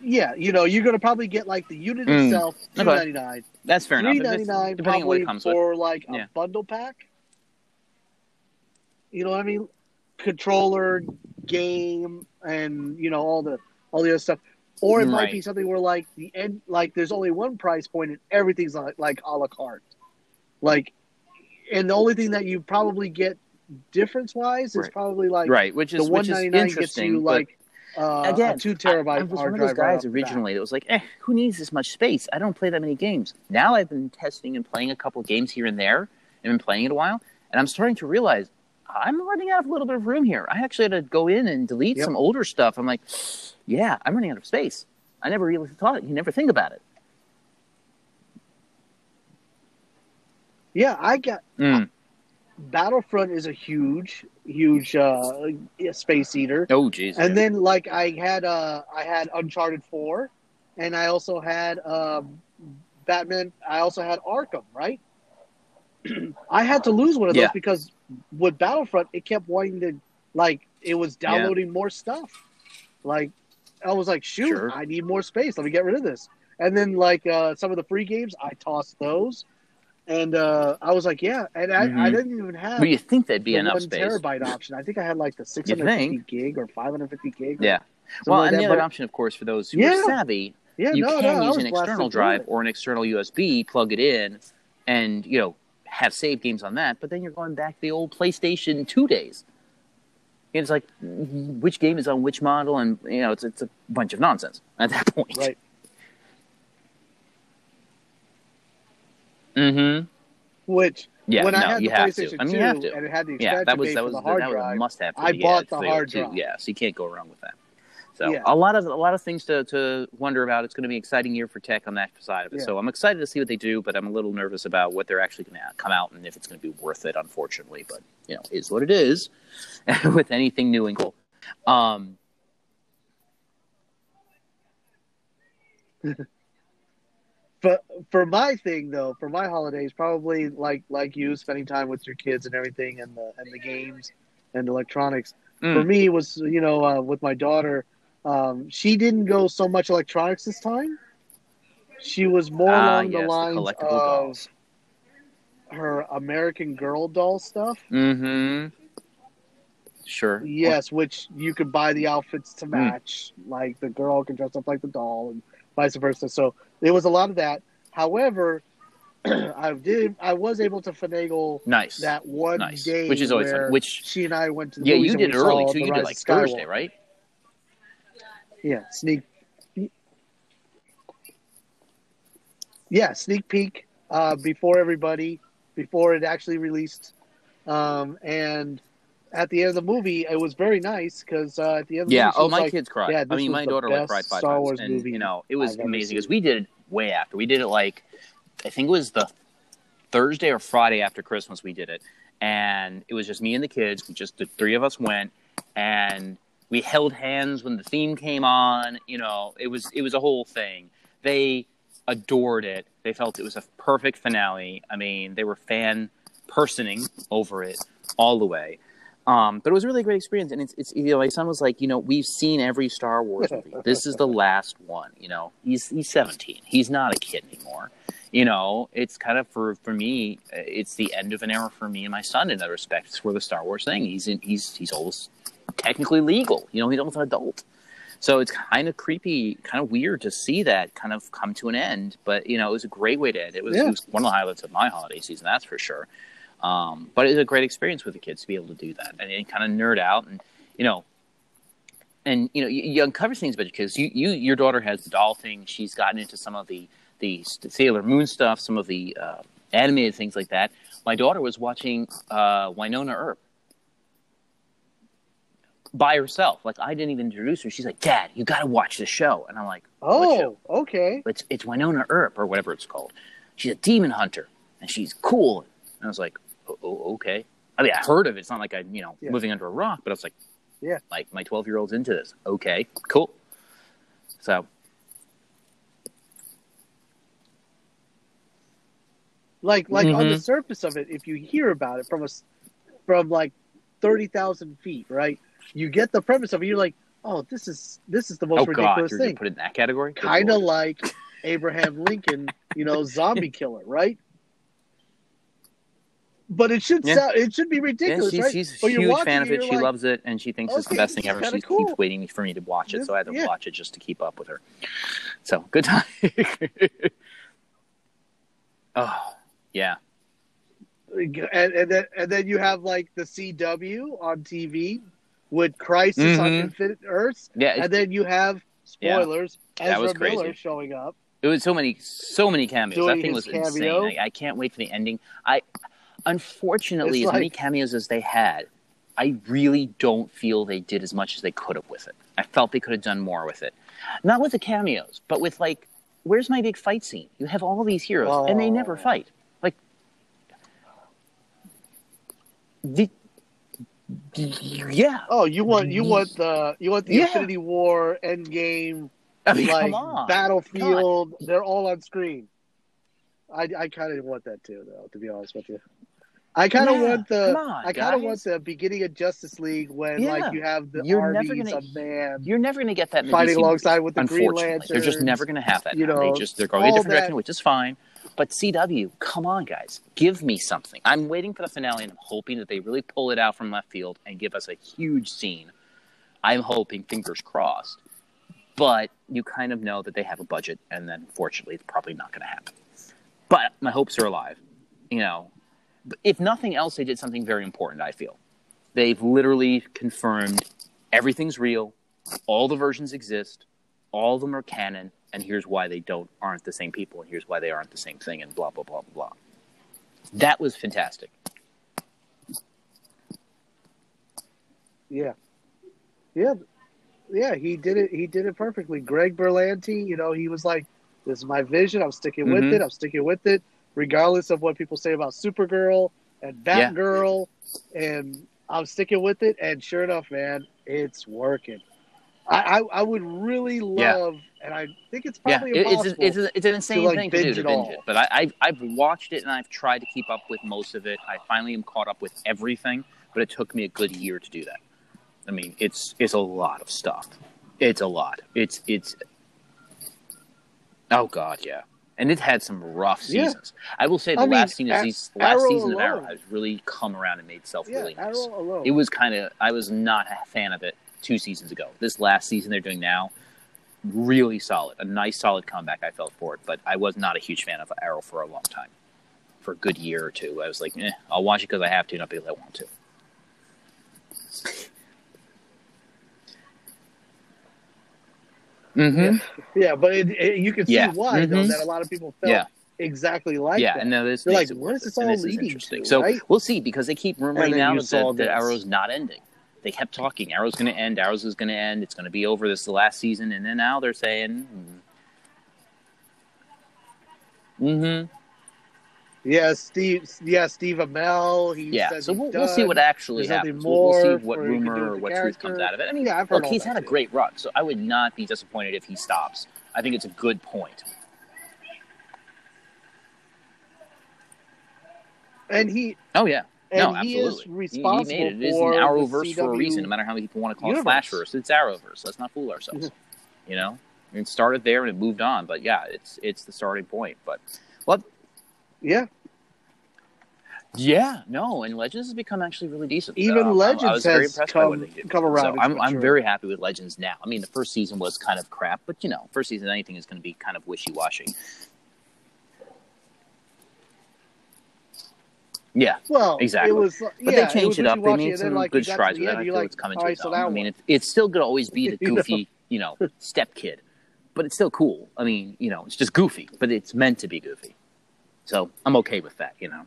[SPEAKER 2] Yeah, you know, you're going to probably get like the unit
[SPEAKER 3] Mm.
[SPEAKER 2] itself, two
[SPEAKER 3] Okay.
[SPEAKER 2] ninety nine.
[SPEAKER 3] That's fair enough.
[SPEAKER 2] Three ninety nine,
[SPEAKER 3] depending on what
[SPEAKER 2] probably
[SPEAKER 3] comes with.
[SPEAKER 2] for like a
[SPEAKER 3] Yeah.
[SPEAKER 2] bundle pack. You know what I mean? Controller, game, and you know all the all the other stuff. Or it might be something where like the end, like there's only one price point and everything's like like a la carte. Like, and the only thing that you probably get difference wise is
[SPEAKER 3] Right.
[SPEAKER 2] probably like
[SPEAKER 3] right, which is
[SPEAKER 2] the one ninety nine gets you like uh,
[SPEAKER 3] again,
[SPEAKER 2] two
[SPEAKER 3] I,
[SPEAKER 2] terabyte
[SPEAKER 3] I was
[SPEAKER 2] hard
[SPEAKER 3] one of those guys
[SPEAKER 2] off the bat.
[SPEAKER 3] originally that was like, eh, who needs this much space? I don't play that many games. Now I've been testing and playing a couple games here and there, and been playing it a while, and I'm starting to realize I'm running out of a little bit of room here. I actually had to go in and delete
[SPEAKER 2] Yep.
[SPEAKER 3] some older stuff. I'm like, yeah, I'm running out of space. I never really thought. You never think about it.
[SPEAKER 2] Yeah, I got
[SPEAKER 3] Mm.
[SPEAKER 2] Battlefront is a huge, huge uh, space eater.
[SPEAKER 3] Oh, jeez.
[SPEAKER 2] And then like I had uh I had Uncharted four, and I also had um, Batman. I also had Arkham. Right. I had to lose one of those
[SPEAKER 3] Yeah.
[SPEAKER 2] because with Battlefront it kept wanting to like it was downloading more stuff. Like I was like, shoot,
[SPEAKER 3] Sure.
[SPEAKER 2] I need more space. Let me get rid of this. And then like uh, some of the free games, I tossed those. And uh, I was like, yeah, and I, I
[SPEAKER 3] Mhm.
[SPEAKER 2] didn't even have
[SPEAKER 3] but you think that'd be enough
[SPEAKER 2] one
[SPEAKER 3] space?
[SPEAKER 2] terabyte option. I think I had like the 650 gig or 550 gig. or
[SPEAKER 3] Yeah. Well,
[SPEAKER 2] like
[SPEAKER 3] and
[SPEAKER 2] that,
[SPEAKER 3] the other
[SPEAKER 2] but-
[SPEAKER 3] option, of course, for those who
[SPEAKER 2] Yeah.
[SPEAKER 3] are savvy,
[SPEAKER 2] yeah,
[SPEAKER 3] you
[SPEAKER 2] no,
[SPEAKER 3] can
[SPEAKER 2] no,
[SPEAKER 3] use an external drive or an external USB, plug it in, and you know have save games on that. But then you're going back to the old PlayStation two days. And it's like which game is on which model, and you know it's it's a bunch of nonsense at that point.
[SPEAKER 2] Right.
[SPEAKER 3] Mm-hmm.
[SPEAKER 2] Which
[SPEAKER 3] Yeah.
[SPEAKER 2] when
[SPEAKER 3] no,
[SPEAKER 2] I had
[SPEAKER 3] you
[SPEAKER 2] the
[SPEAKER 3] have
[SPEAKER 2] PlayStation
[SPEAKER 3] to. I mean,
[SPEAKER 2] 2
[SPEAKER 3] you have to.
[SPEAKER 2] and it had the
[SPEAKER 3] Yeah,
[SPEAKER 2] expansion
[SPEAKER 3] that was that was
[SPEAKER 2] the hard
[SPEAKER 3] that was a
[SPEAKER 2] drive,
[SPEAKER 3] must have.
[SPEAKER 2] I bought the hard drive.
[SPEAKER 3] Yeah, so you can't go wrong with that. So
[SPEAKER 2] Yeah.
[SPEAKER 3] a lot of a lot of things to, to wonder about. It's going to be an exciting year for tech on that side of it.
[SPEAKER 2] Yeah.
[SPEAKER 3] So I'm excited to see what they do, but I'm a little nervous about what they're actually going to come out and if it's going to be worth it. Unfortunately, but you know, is what it is with anything new and cool. Um,
[SPEAKER 2] But for my thing though, for my holidays, probably like like you, spending time with your kids and everything, and the and the games and electronics.
[SPEAKER 3] Mm.
[SPEAKER 2] For me, was you know uh, with my daughter, um, she didn't go so much electronics this time. She was more
[SPEAKER 3] ah,
[SPEAKER 2] along
[SPEAKER 3] yes,
[SPEAKER 2] the lines
[SPEAKER 3] collectible
[SPEAKER 2] of
[SPEAKER 3] dolls.
[SPEAKER 2] her American Girl doll stuff.
[SPEAKER 3] Mm-hmm. Sure.
[SPEAKER 2] Yes, which you could buy the outfits to
[SPEAKER 3] Hmm.
[SPEAKER 2] match. Like the girl can dress up like the doll, and vice versa. So there was a lot of that. However, I did I was able to finagle
[SPEAKER 3] Nice.
[SPEAKER 2] that one
[SPEAKER 3] Nice.
[SPEAKER 2] day,
[SPEAKER 3] Which is always fun. Which-
[SPEAKER 2] she and I went to. The
[SPEAKER 3] yeah, you did early too. You did like. Thursday, right?
[SPEAKER 2] Yeah, sneak. Yeah, sneak peek uh, before everybody, before it actually released, um, and at the end of the movie, it was very nice because uh, at the end of the
[SPEAKER 3] Yeah.
[SPEAKER 2] movie, she
[SPEAKER 3] Oh, my
[SPEAKER 2] like,
[SPEAKER 3] kids cried.
[SPEAKER 2] "Yeah,
[SPEAKER 3] I mean, my daughter like cried five
[SPEAKER 2] Star
[SPEAKER 3] times,
[SPEAKER 2] Wars
[SPEAKER 3] and
[SPEAKER 2] movie
[SPEAKER 3] you know, it was
[SPEAKER 2] I've
[SPEAKER 3] amazing because we did it way after. We did it like I think it was the Thursday or Friday after Christmas we did it, and it was just me and the kids. We just the three of us went, and we held hands when the theme came on. You know, it was it was a whole thing. They adored it. They felt it was a perfect finale. I mean, they were fan personing over it all the way. Um, but it was really a really great experience, and it's, it's you know my son was like, you know, we've seen every Star Wars movie. This is the last one. You know, he's he's 17. He's not a kid anymore. You know, it's kind of for for me, it's the end of an era for me and my son in that respect. For the Star Wars thing. He's in, he's he's almost technically legal. You know, he's almost an adult. So it's kind of creepy, kind of weird to see that kind of come to an end. But you know, it was a great way to end. It was,
[SPEAKER 2] Yeah.
[SPEAKER 3] it was one of the highlights of my holiday season, that's for sure. Um, but it was a great experience with the kids to be able to do that and, and kind of nerd out and you know, and you know, you, you uncover things about because you, you your daughter has the doll thing. She's gotten into some of the the Sailor Moon stuff, some of the uh, animated things like that. My daughter was watching uh, Wynonna Earp by herself. Like I didn't even introduce her. She's like, "Dad, you got to watch the show." And I'm like,
[SPEAKER 2] Oh, okay.
[SPEAKER 3] It's it's Wynonna Earp or whatever it's called. She's a demon hunter and she's cool. And I was like, oh, oh, okay. I mean, I heard of it. It's not like I'm you know
[SPEAKER 2] Yeah.
[SPEAKER 3] living under a rock, but I was like,
[SPEAKER 2] Yeah.
[SPEAKER 3] like my 12 year old's into this. Okay, cool. So
[SPEAKER 2] Like like on the
[SPEAKER 3] Mhm.
[SPEAKER 2] surface of it, if you hear about it from a s- from like thirty thousand feet, right? You get the premise of it. You're like, oh, this is this is the most
[SPEAKER 3] oh god,
[SPEAKER 2] ridiculous
[SPEAKER 3] you're
[SPEAKER 2] thing.
[SPEAKER 3] put it in that category.
[SPEAKER 2] Kind of like Abraham Lincoln, you know, zombie killer, right? But it should
[SPEAKER 3] Yeah.
[SPEAKER 2] sound, it should be
[SPEAKER 3] Yeah,
[SPEAKER 2] ridiculous,
[SPEAKER 3] she's,
[SPEAKER 2] right?
[SPEAKER 3] she's a huge fan of
[SPEAKER 2] it.
[SPEAKER 3] She
[SPEAKER 2] like,
[SPEAKER 3] loves it, and she thinks it's the best thing ever. She
[SPEAKER 2] cool.
[SPEAKER 3] keeps waiting for me to watch it, so I had to
[SPEAKER 2] yeah.
[SPEAKER 3] watch it just to keep up with her. So good time. oh yeah,
[SPEAKER 2] and, and then and then you have like the CW on TV with Crisis on
[SPEAKER 3] Mhm.
[SPEAKER 2] Infinite Earths,
[SPEAKER 3] yeah.
[SPEAKER 2] And then you have
[SPEAKER 3] Yeah.
[SPEAKER 2] spoilers
[SPEAKER 3] That was
[SPEAKER 2] Ezra Miller
[SPEAKER 3] crazy.
[SPEAKER 2] showing up.
[SPEAKER 3] it was so many, so many cameos.
[SPEAKER 2] Doing
[SPEAKER 3] that thing was insane. I, I can't wait for the ending. I unfortunately,
[SPEAKER 2] It's
[SPEAKER 3] as many cameos as they had, I really don't feel they did as much as they could have with it. I felt they could have done more with it. Not with the cameos, but with like, where's my big fight scene? You have all these heroes, and they never
[SPEAKER 2] Oh.
[SPEAKER 3] fight. Like, the, yeah.
[SPEAKER 2] Oh, you want you want the you want the
[SPEAKER 3] Yeah.
[SPEAKER 2] Infinity War Endgame
[SPEAKER 3] I mean,
[SPEAKER 2] like. Battlefield. They're all on screen. I I kind of want that too, though. To be honest with you, I kind of
[SPEAKER 3] Yeah,
[SPEAKER 2] want the
[SPEAKER 3] on,
[SPEAKER 2] I kind of want the beginning of Justice League when
[SPEAKER 3] Yeah.
[SPEAKER 2] like you have the
[SPEAKER 3] You're never
[SPEAKER 2] armies
[SPEAKER 3] gonna-
[SPEAKER 2] of man
[SPEAKER 3] You're never going to get that in
[SPEAKER 2] fighting alongside with the Green Lanterns.
[SPEAKER 3] they're just never going to have that.
[SPEAKER 2] you
[SPEAKER 3] now.
[SPEAKER 2] know,
[SPEAKER 3] they just they're going a different direction, which is fine. But CW, come on, guys, give me something. I'm waiting for the finale, and I'm hoping that they really pull it out from left field and give us a huge scene. I'm hoping, fingers crossed. But you kind of know that they have a budget, and then unfortunately, it's probably not going to happen. But my hopes are alive. You know, if nothing else, they did something very important. I feel they've literally confirmed everything's real, all the versions exist, all of them are canon, and here's why they don't aren't the same people, and here's why they aren't the same thing, and blah blah blah blah blah. That was fantastic.
[SPEAKER 2] Yeah, yeah, yeah. He did it. He did it perfectly. Greg Berlanti, you know, he was like, "This is my vision. I'm sticking with
[SPEAKER 3] Mhm.
[SPEAKER 2] it. I'm sticking with it, regardless of what people say about Supergirl and
[SPEAKER 3] Yeah.
[SPEAKER 2] Batgirl, and I'm sticking with it." And sure enough, man, it's working. I I, I would really
[SPEAKER 3] Yeah.
[SPEAKER 2] love, and I think it's
[SPEAKER 3] Yeah,
[SPEAKER 2] probably
[SPEAKER 3] it's
[SPEAKER 2] impossible.
[SPEAKER 3] it's, a, it's an insane
[SPEAKER 2] like,
[SPEAKER 3] thing to do
[SPEAKER 2] binge
[SPEAKER 3] to
[SPEAKER 2] it
[SPEAKER 3] binge
[SPEAKER 2] all.
[SPEAKER 3] it. But I, I've I've watched it and I've tried to keep up with most of it. I finally am caught up with everything, but it took me a good year to do that. I mean, it's it's a lot of stuff. It's a lot. It's it's. Oh God, yeah. And it had some rough
[SPEAKER 2] Yeah.
[SPEAKER 3] seasons. I will say the
[SPEAKER 2] I mean,
[SPEAKER 3] last season,
[SPEAKER 2] A-
[SPEAKER 3] these last
[SPEAKER 2] Arrow
[SPEAKER 3] season of Arrow has really come around and made itself
[SPEAKER 2] yeah,
[SPEAKER 3] really nice.
[SPEAKER 2] Arrow alone.
[SPEAKER 3] It was kind of I was not a fan of it two seasons ago. This last season they're doing now, really solid. A nice solid comeback I felt for it, but I was not a huge fan of Arrow for a long time. For a good year or two, I was like, eh, I'll watch it because I have to, not because I want to. Mm-hmm.
[SPEAKER 2] yeah, but it, it- you can see
[SPEAKER 3] Yeah.
[SPEAKER 2] why though
[SPEAKER 3] Mhm.
[SPEAKER 2] that a lot of people felt
[SPEAKER 3] Yeah.
[SPEAKER 2] exactly like
[SPEAKER 3] yeah,
[SPEAKER 2] that.
[SPEAKER 3] and now this
[SPEAKER 2] They're like,
[SPEAKER 3] it
[SPEAKER 2] where's this all
[SPEAKER 3] is
[SPEAKER 2] leading to,
[SPEAKER 3] So
[SPEAKER 2] right?
[SPEAKER 3] we'll see because they keep rumoring now that, that. Arrow's not ending. They kept talking. Arrow's going to end. Arrow's is going to end. It's going to be over. This is the last season, and then now they're saying, mm-hmm.
[SPEAKER 2] Yeah, Steve. Yeah, Steve Amell. He
[SPEAKER 3] Yeah, so we'll, we'll see what actually
[SPEAKER 2] There's
[SPEAKER 3] happens. We'll, we'll see what rumor or what truth comes out of it. I mean,
[SPEAKER 2] Yeah, I've heard
[SPEAKER 3] look, he's had a great run, so I would not be disappointed if he stops. I think it's a good point.
[SPEAKER 2] And he
[SPEAKER 3] Oh yeah, no,
[SPEAKER 2] he
[SPEAKER 3] absolutely.
[SPEAKER 2] is
[SPEAKER 3] He-
[SPEAKER 2] responsible
[SPEAKER 3] he made it. It is
[SPEAKER 2] for
[SPEAKER 3] an Arrowverse for a reason. No matter how many people want to call
[SPEAKER 2] universe.
[SPEAKER 3] it Flashverse, it's Arrowverse. Let's not fool ourselves. Mm-hmm. you know, it started there and it moved on. But yeah, it's it's the starting point. But well,
[SPEAKER 2] Yeah,
[SPEAKER 3] yeah, no, and Legends has become actually really decent.
[SPEAKER 2] Even
[SPEAKER 3] Um, I- I
[SPEAKER 2] Legends
[SPEAKER 3] was very
[SPEAKER 2] has
[SPEAKER 3] impressed by what
[SPEAKER 2] come- come around
[SPEAKER 3] So I'm, I'm
[SPEAKER 2] matured.
[SPEAKER 3] very happy with Legends now. I mean, the first season was kind of crap, but you know, first season of anything is going to be kind of wishy washy. Yeah,
[SPEAKER 2] well,
[SPEAKER 3] Exactly.
[SPEAKER 2] It was,
[SPEAKER 3] but
[SPEAKER 2] yeah,
[SPEAKER 3] they changed
[SPEAKER 2] it,
[SPEAKER 3] it, up. They made some
[SPEAKER 2] like,
[SPEAKER 3] good
[SPEAKER 2] you got to
[SPEAKER 3] strides with it. I
[SPEAKER 2] you're
[SPEAKER 3] feel
[SPEAKER 2] like,
[SPEAKER 3] it's coming
[SPEAKER 2] all
[SPEAKER 3] to
[SPEAKER 2] right,
[SPEAKER 3] its
[SPEAKER 2] so
[SPEAKER 3] own. I mean,
[SPEAKER 2] what?
[SPEAKER 3] it's, it's still going to always be the goofy, you know, step kid, but it's still cool. I mean, you know, it's just goofy, but it's meant to be goofy. So I'm okay with that, you know.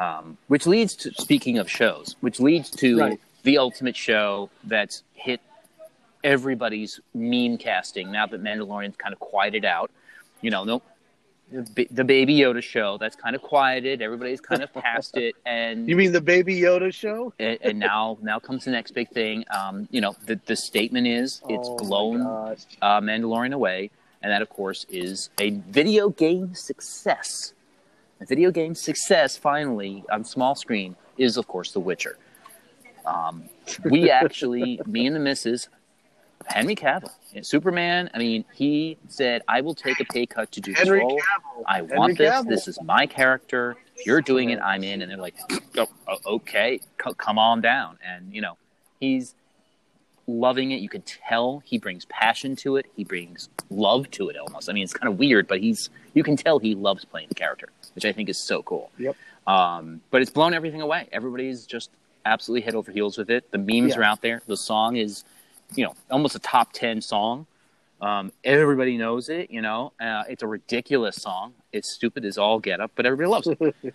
[SPEAKER 3] Um, which leads to speaking of shows, which leads to
[SPEAKER 2] Right.
[SPEAKER 3] the ultimate show that's hit everybody's meme casting now that Mandalorian's kind of quieted out. You know, no, the, Baby Yoda show that's kind of quieted. Everybody's kind of past it, and
[SPEAKER 2] You mean the Baby Yoda show?
[SPEAKER 3] and, and now now comes the next big thing. Um, you know, the the statement is it's
[SPEAKER 2] Oh,
[SPEAKER 3] blown uh, Mandalorian away, and that of course is a video game success. Video game success finally on small screen is of course The Witcher. Um, we actually, me and the missus, Henry Cavill, Superman. I mean, he said, "I will take a pay cut to do this
[SPEAKER 2] Henry
[SPEAKER 3] role.
[SPEAKER 2] Cavill.
[SPEAKER 3] I
[SPEAKER 2] Henry
[SPEAKER 3] want this.
[SPEAKER 2] Cavill.
[SPEAKER 3] This is my character. You're doing it. I'm in." And they're like, oh, "Okay, come on down." And you know, he's loving it. You can tell he brings passion to it. He brings love to it almost. I mean, it's kind of weird, but he's you can tell he loves playing the character, which I think is so cool.
[SPEAKER 2] Yep.
[SPEAKER 3] Um, but it's blown everything away. Everybody's just absolutely head over heels with it. The memes
[SPEAKER 2] Yeah.
[SPEAKER 3] are out there. The song is, you know, almost a top ten song. Um, everybody knows it. You know, uh, it's a ridiculous song. It's stupid as all get up, but everybody loves it you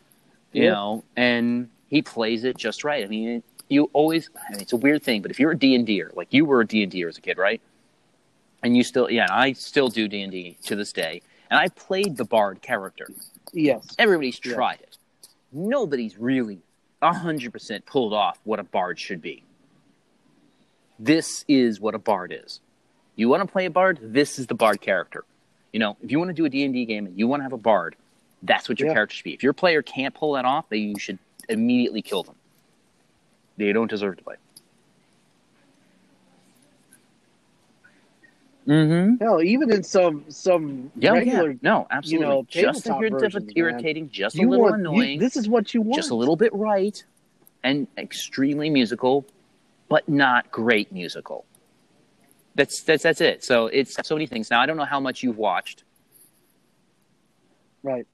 [SPEAKER 2] Yeah.
[SPEAKER 3] know, and he plays it just right. I mean, you always, I mean, it's a weird thing, but if you're a D&D'er, like you were a D&D'er as a kid, right? And you still, yeah, and I still do D&D to this day. And I played the Bard character.
[SPEAKER 2] Yes.
[SPEAKER 3] Everybody's tried it. Nobody's really 100% pulled off what a Bard should be. This is what a Bard is. You want to play a Bard? This is the Bard character. You know, if you want to do a D&D game and you want to have a Bard, that's what your
[SPEAKER 2] Yeah.
[SPEAKER 3] character should be. If your player can't pull that off, then you should immediately kill them. They don't deserve to play. Mm-hmm.
[SPEAKER 2] Hell, even in some some
[SPEAKER 3] Yeah,
[SPEAKER 2] regular,
[SPEAKER 3] yeah. No, absolutely.
[SPEAKER 2] know,
[SPEAKER 3] just you're
[SPEAKER 2] versions,
[SPEAKER 3] irritating, just a
[SPEAKER 2] you
[SPEAKER 3] little
[SPEAKER 2] want you-
[SPEAKER 3] annoying,
[SPEAKER 2] this is what you want.
[SPEAKER 3] just a little bit right, and extremely musical, but not great musical. That's that's that's it. So it's so many things. Now I don't know how much you've watched.
[SPEAKER 2] Right.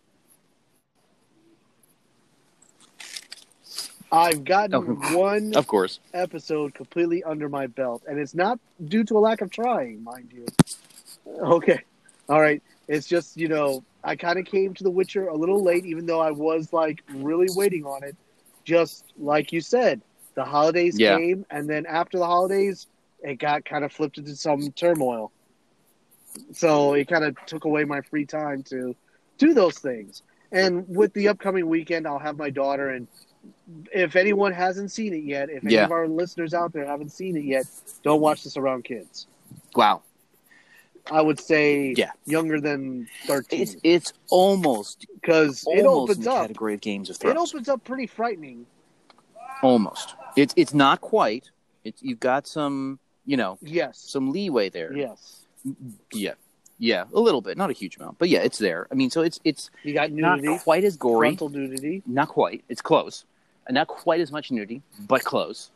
[SPEAKER 2] I've gotten
[SPEAKER 3] Oh,
[SPEAKER 2] one
[SPEAKER 3] Of course.
[SPEAKER 2] episode completely under my belt, and it's not due to a lack of trying, mind you. Okay, all right. It's just you know I kind of came to The Witcher a little late, even though I was like really waiting on it. Just like you said, the holidays
[SPEAKER 3] Yeah.
[SPEAKER 2] came, and then after the holidays, it got kind of flipped into some turmoil. So it kind of took away my free time to do those things. And with the upcoming weekend, I'll have my daughter, and if anyone hasn't seen it yet, if any
[SPEAKER 3] Yeah.
[SPEAKER 2] of our listeners out there haven't seen it yet, don't watch this around kids.
[SPEAKER 3] Wow.
[SPEAKER 2] I would say
[SPEAKER 3] Yeah.
[SPEAKER 2] younger than thirteen
[SPEAKER 3] it's almost
[SPEAKER 2] because it opens
[SPEAKER 3] in the
[SPEAKER 2] up.
[SPEAKER 3] category of Games of
[SPEAKER 2] It opens up pretty frightening.
[SPEAKER 3] almost. It's it's not quite. It's you've got some you know
[SPEAKER 2] Yes.
[SPEAKER 3] some leeway there.
[SPEAKER 2] Yes.
[SPEAKER 3] Yeah. Yeah, a little bit, not a huge amount, but yeah, it's there. I mean, so it's it's
[SPEAKER 2] You got
[SPEAKER 3] not quite as gory.
[SPEAKER 2] frontal nudity.
[SPEAKER 3] Not quite. It's close. And not quite as much nudity, but close.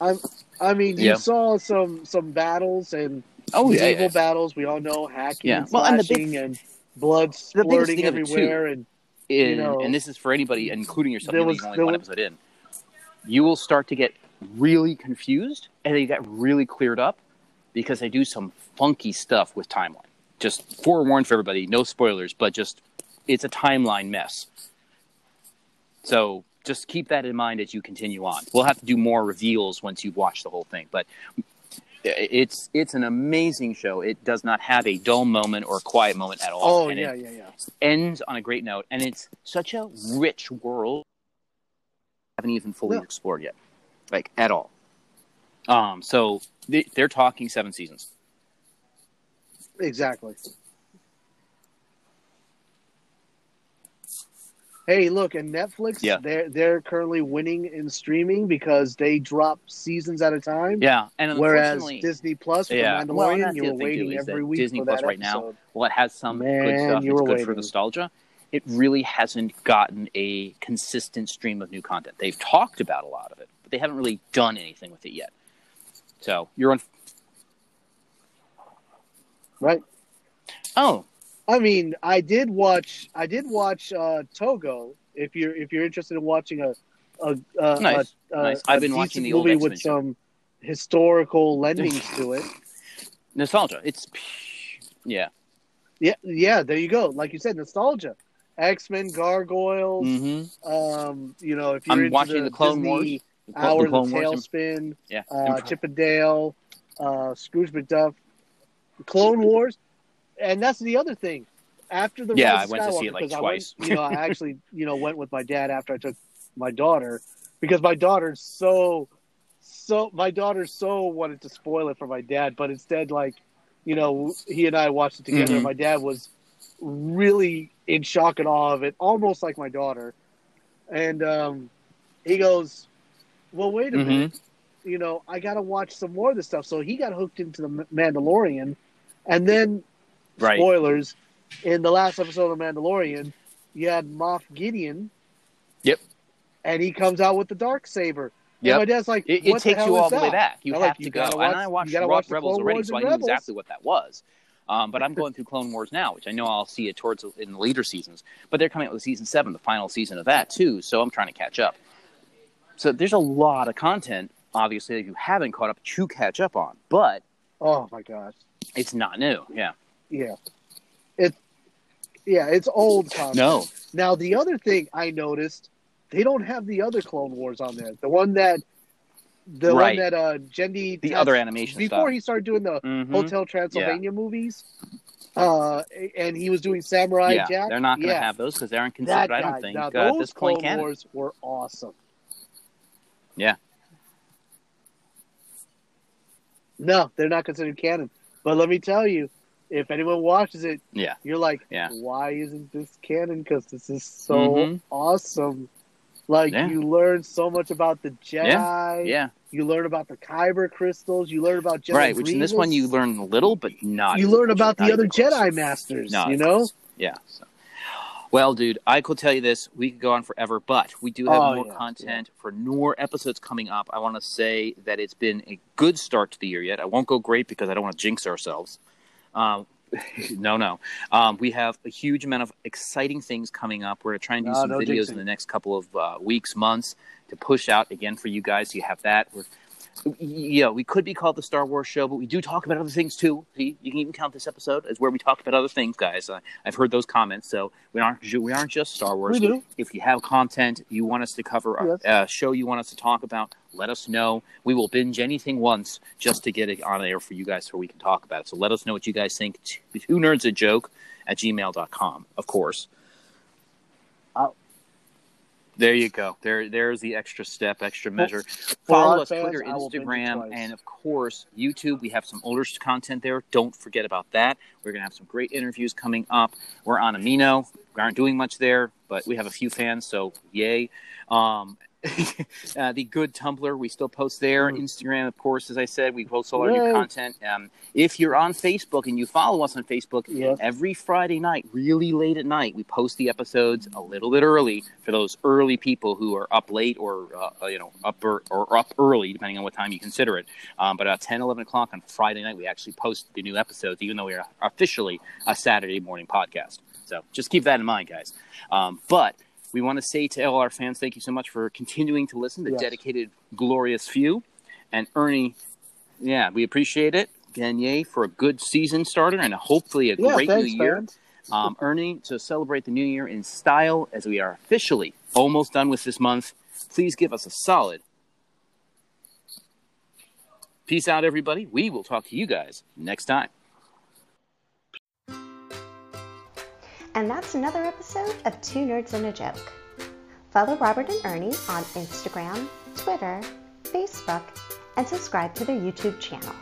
[SPEAKER 2] I'm, I mean, you
[SPEAKER 3] Yeah.
[SPEAKER 2] saw some some battles and
[SPEAKER 3] Oh yeah,
[SPEAKER 2] medieval
[SPEAKER 3] yeah.
[SPEAKER 2] battles. We all know hacking,
[SPEAKER 3] Yeah.
[SPEAKER 2] and
[SPEAKER 3] Well, and the big-
[SPEAKER 2] and blood splurting
[SPEAKER 3] too,
[SPEAKER 2] everywhere. And
[SPEAKER 3] And,
[SPEAKER 2] know,
[SPEAKER 3] and this is for anybody, including yourself.
[SPEAKER 2] there was-
[SPEAKER 3] only
[SPEAKER 2] there
[SPEAKER 3] one
[SPEAKER 2] was-
[SPEAKER 3] episode in. You will start to get really confused, and they get really cleared up because they do some funky stuff with timeline. Just forewarned for everybody, no spoilers, but just it's a timeline mess. So just keep that in mind as you continue on. We'll have to do more reveals once you've watched the whole thing, but It's it's an amazing show. It does not have a dull moment or a quiet moment at all.
[SPEAKER 2] Oh
[SPEAKER 3] and
[SPEAKER 2] yeah, yeah, yeah.
[SPEAKER 3] ends on a great note, and it's such a rich world. I haven't even fully explored yet, like at all. Um, so they, they're talking seven seasons.
[SPEAKER 2] Exactly. Hey, look, and Netflix,
[SPEAKER 3] Yeah.
[SPEAKER 2] they're they're currently winning in streaming because they drop seasons at a time.
[SPEAKER 3] Yeah, and
[SPEAKER 2] Whereas Disney Plus with
[SPEAKER 3] Yeah.
[SPEAKER 2] The
[SPEAKER 3] Well,
[SPEAKER 2] Mandalorian, you were waiting
[SPEAKER 3] is
[SPEAKER 2] every week
[SPEAKER 3] Disney
[SPEAKER 2] for
[SPEAKER 3] Plus
[SPEAKER 2] that
[SPEAKER 3] right now-
[SPEAKER 2] episode.
[SPEAKER 3] well, it has some good stuff.
[SPEAKER 2] you
[SPEAKER 3] It's
[SPEAKER 2] were
[SPEAKER 3] good for nostalgia. It really hasn't gotten a consistent stream of new content. They've talked about a lot of it, but they haven't really done anything with it yet. So you're on.
[SPEAKER 2] Right.
[SPEAKER 3] Oh,
[SPEAKER 2] I mean, I did watch. I did watch uh, Togo. If you're if you're interested in watching a a, a,
[SPEAKER 3] Nice,
[SPEAKER 2] a, a
[SPEAKER 3] nice. I've been
[SPEAKER 2] a
[SPEAKER 3] watching
[SPEAKER 2] decent
[SPEAKER 3] the old
[SPEAKER 2] movie with
[SPEAKER 3] X-Men show.
[SPEAKER 2] some historical lendings to it.
[SPEAKER 3] nostalgia. It's yeah.
[SPEAKER 2] Yeah, yeah. There you go. Like you said, nostalgia. X Men, Gargoyles.
[SPEAKER 3] Mm-hmm.
[SPEAKER 2] Um, you know, if you're
[SPEAKER 3] I'm watching the Clone
[SPEAKER 2] Disney
[SPEAKER 3] Wars. The Clo-
[SPEAKER 2] Hour
[SPEAKER 3] the
[SPEAKER 2] of the
[SPEAKER 3] Clone Wars.
[SPEAKER 2] Tailspin,
[SPEAKER 3] Yeah.
[SPEAKER 2] uh, Dale, uh, Scrooge McDuck, Clone Wars, and that's the other thing. After the
[SPEAKER 3] Yeah,
[SPEAKER 2] Rise
[SPEAKER 3] I went to see it,
[SPEAKER 2] Skywalker,
[SPEAKER 3] like, twice.
[SPEAKER 2] Went, you know, I actually you know went with my dad after I took my daughter because my daughter's so so my daughter so wanted to spoil it for my dad, but instead like you know he and I watched it together.
[SPEAKER 3] Mhm.
[SPEAKER 2] My dad was really in shock and awe of it, almost like my daughter, and um, he goes, "Well, wait a
[SPEAKER 3] Mhm.
[SPEAKER 2] minute." you know, I got to watch some more of this stuff. So he got hooked into the Mandalorian, and then
[SPEAKER 3] Right.
[SPEAKER 2] spoilers in the last episode of Mandalorian, you had Moff Gideon.
[SPEAKER 3] Yep.
[SPEAKER 2] And he comes out with the dark saber. Yeah, my dad's like,
[SPEAKER 3] It, it
[SPEAKER 2] the
[SPEAKER 3] takes
[SPEAKER 2] hell
[SPEAKER 3] you all the way back. You
[SPEAKER 2] I'm
[SPEAKER 3] have
[SPEAKER 2] like,
[SPEAKER 3] to
[SPEAKER 2] you
[SPEAKER 3] go.
[SPEAKER 2] gotta
[SPEAKER 3] and I watched
[SPEAKER 2] watch
[SPEAKER 3] Rebels already,
[SPEAKER 2] Wars
[SPEAKER 3] so I knew
[SPEAKER 2] Rebels.
[SPEAKER 3] exactly what that was. Um, but I'm going through Clone Wars now, which I know I'll see it towards in the later seasons. But they're coming out with season seven, the final season of that too. So I'm trying to catch up. So there's a lot of content, obviously, that you haven't caught up to catch up on. But
[SPEAKER 2] Oh my gosh.
[SPEAKER 3] It's not new. Yeah.
[SPEAKER 2] Yeah. It, yeah, it's old content.
[SPEAKER 3] No.
[SPEAKER 2] Now, the other thing I noticed, they don't have the other Clone Wars on there. The one that, the
[SPEAKER 3] Right.
[SPEAKER 2] one that uh, Genndy
[SPEAKER 3] The other animation
[SPEAKER 2] before
[SPEAKER 3] stuff.
[SPEAKER 2] he started doing the
[SPEAKER 3] Mhm.
[SPEAKER 2] Hotel Transylvania movies, uh, and he was doing Samurai
[SPEAKER 3] yeah,
[SPEAKER 2] Jack.
[SPEAKER 3] they're not going to
[SPEAKER 2] yeah,
[SPEAKER 3] have those because they aren't considered. I don't think
[SPEAKER 2] now,
[SPEAKER 3] uh, at this point
[SPEAKER 2] Clone
[SPEAKER 3] canon.
[SPEAKER 2] Wars were awesome.
[SPEAKER 3] Yeah.
[SPEAKER 2] No, they're not considered canon. But let me tell you, if anyone watches it,
[SPEAKER 3] Yeah.
[SPEAKER 2] you're like,
[SPEAKER 3] Yeah.
[SPEAKER 2] why isn't this canon? Because this is so
[SPEAKER 3] Mhm.
[SPEAKER 2] awesome. Like
[SPEAKER 3] Yeah.
[SPEAKER 2] you learn so much about the Jedi.
[SPEAKER 3] Yeah.
[SPEAKER 2] You learn about the Kyber crystals. You learn about Jedi
[SPEAKER 3] right. Which in this one you learn a little, but not.
[SPEAKER 2] You learn about the other. Jedi masters. You know.
[SPEAKER 3] Yeah. So. Well, dude, I could tell you this. We could go on forever, but we do have
[SPEAKER 2] Oh,
[SPEAKER 3] more
[SPEAKER 2] yeah,
[SPEAKER 3] content for more episodes coming up. I want to say that it's been a good start to the year yet. I won't go great because I don't want to jinx ourselves. Um, no, no. Um, we have a huge amount of exciting things coming up. We're going to try and do
[SPEAKER 2] No,
[SPEAKER 3] some videos in the next couple of uh, weeks, months to push out again for you guys. You have that. We're yeah, we could be called the Star Wars show, but we do talk about other things too. See, you can even count this episode as where we talk about other things, guys. Uh, I've heard those comments, so we aren't we aren't just Star Wars.
[SPEAKER 2] We do.
[SPEAKER 3] If you have content you want us to cover, a
[SPEAKER 2] Yes.
[SPEAKER 3] uh, show you want us to talk about, let us know. We will binge anything once just to get it on air for you guys so we can talk about it. So let us know what you guys think. Two nerds a joke at gmail.com, of course. There you go. There, there's the extra step, extra measure. Follow us
[SPEAKER 2] fans,
[SPEAKER 3] Twitter,
[SPEAKER 2] I will binge it
[SPEAKER 3] Instagram, and of course YouTube. We have some older content there. Don't forget about that. We're gonna have some great interviews coming up. We're on Amino. We aren't doing much there, but we have a few fans, so yay. Um, uh, the good Tumblr, we still post there.
[SPEAKER 2] Mhm.
[SPEAKER 3] Instagram, of course, as I said, we post all our new content. Um, if you're on Facebook and you follow us on Facebook, every Friday night, really late at night, we post the episodes a little bit early for those early people who are up late or uh, you know up or, or up early, depending on what time you consider it. Um, but at 10, 11 o'clock on Friday night, we actually post the new episodes, even though we are officially a Saturday morning podcast. So just keep that in mind, guys. Um, but we want to say to all our fans, thank you so much for continuing to listen. The
[SPEAKER 2] Yes.
[SPEAKER 3] dedicated, glorious few, and Ernie, yeah, we appreciate it. Yay for a good season starter and hopefully a
[SPEAKER 2] Yeah,
[SPEAKER 3] great
[SPEAKER 2] thanks,
[SPEAKER 3] new year.
[SPEAKER 2] fans.
[SPEAKER 3] Um, Ernie, to celebrate the new year in style, as we are officially almost done with this month, please give us a solid Peace out, everybody. We will talk to you guys next time.
[SPEAKER 1] And that's another episode of Two Nerds and a Joke. Follow Robert and Ernie on Instagram, Twitter, Facebook, and subscribe to their YouTube channel.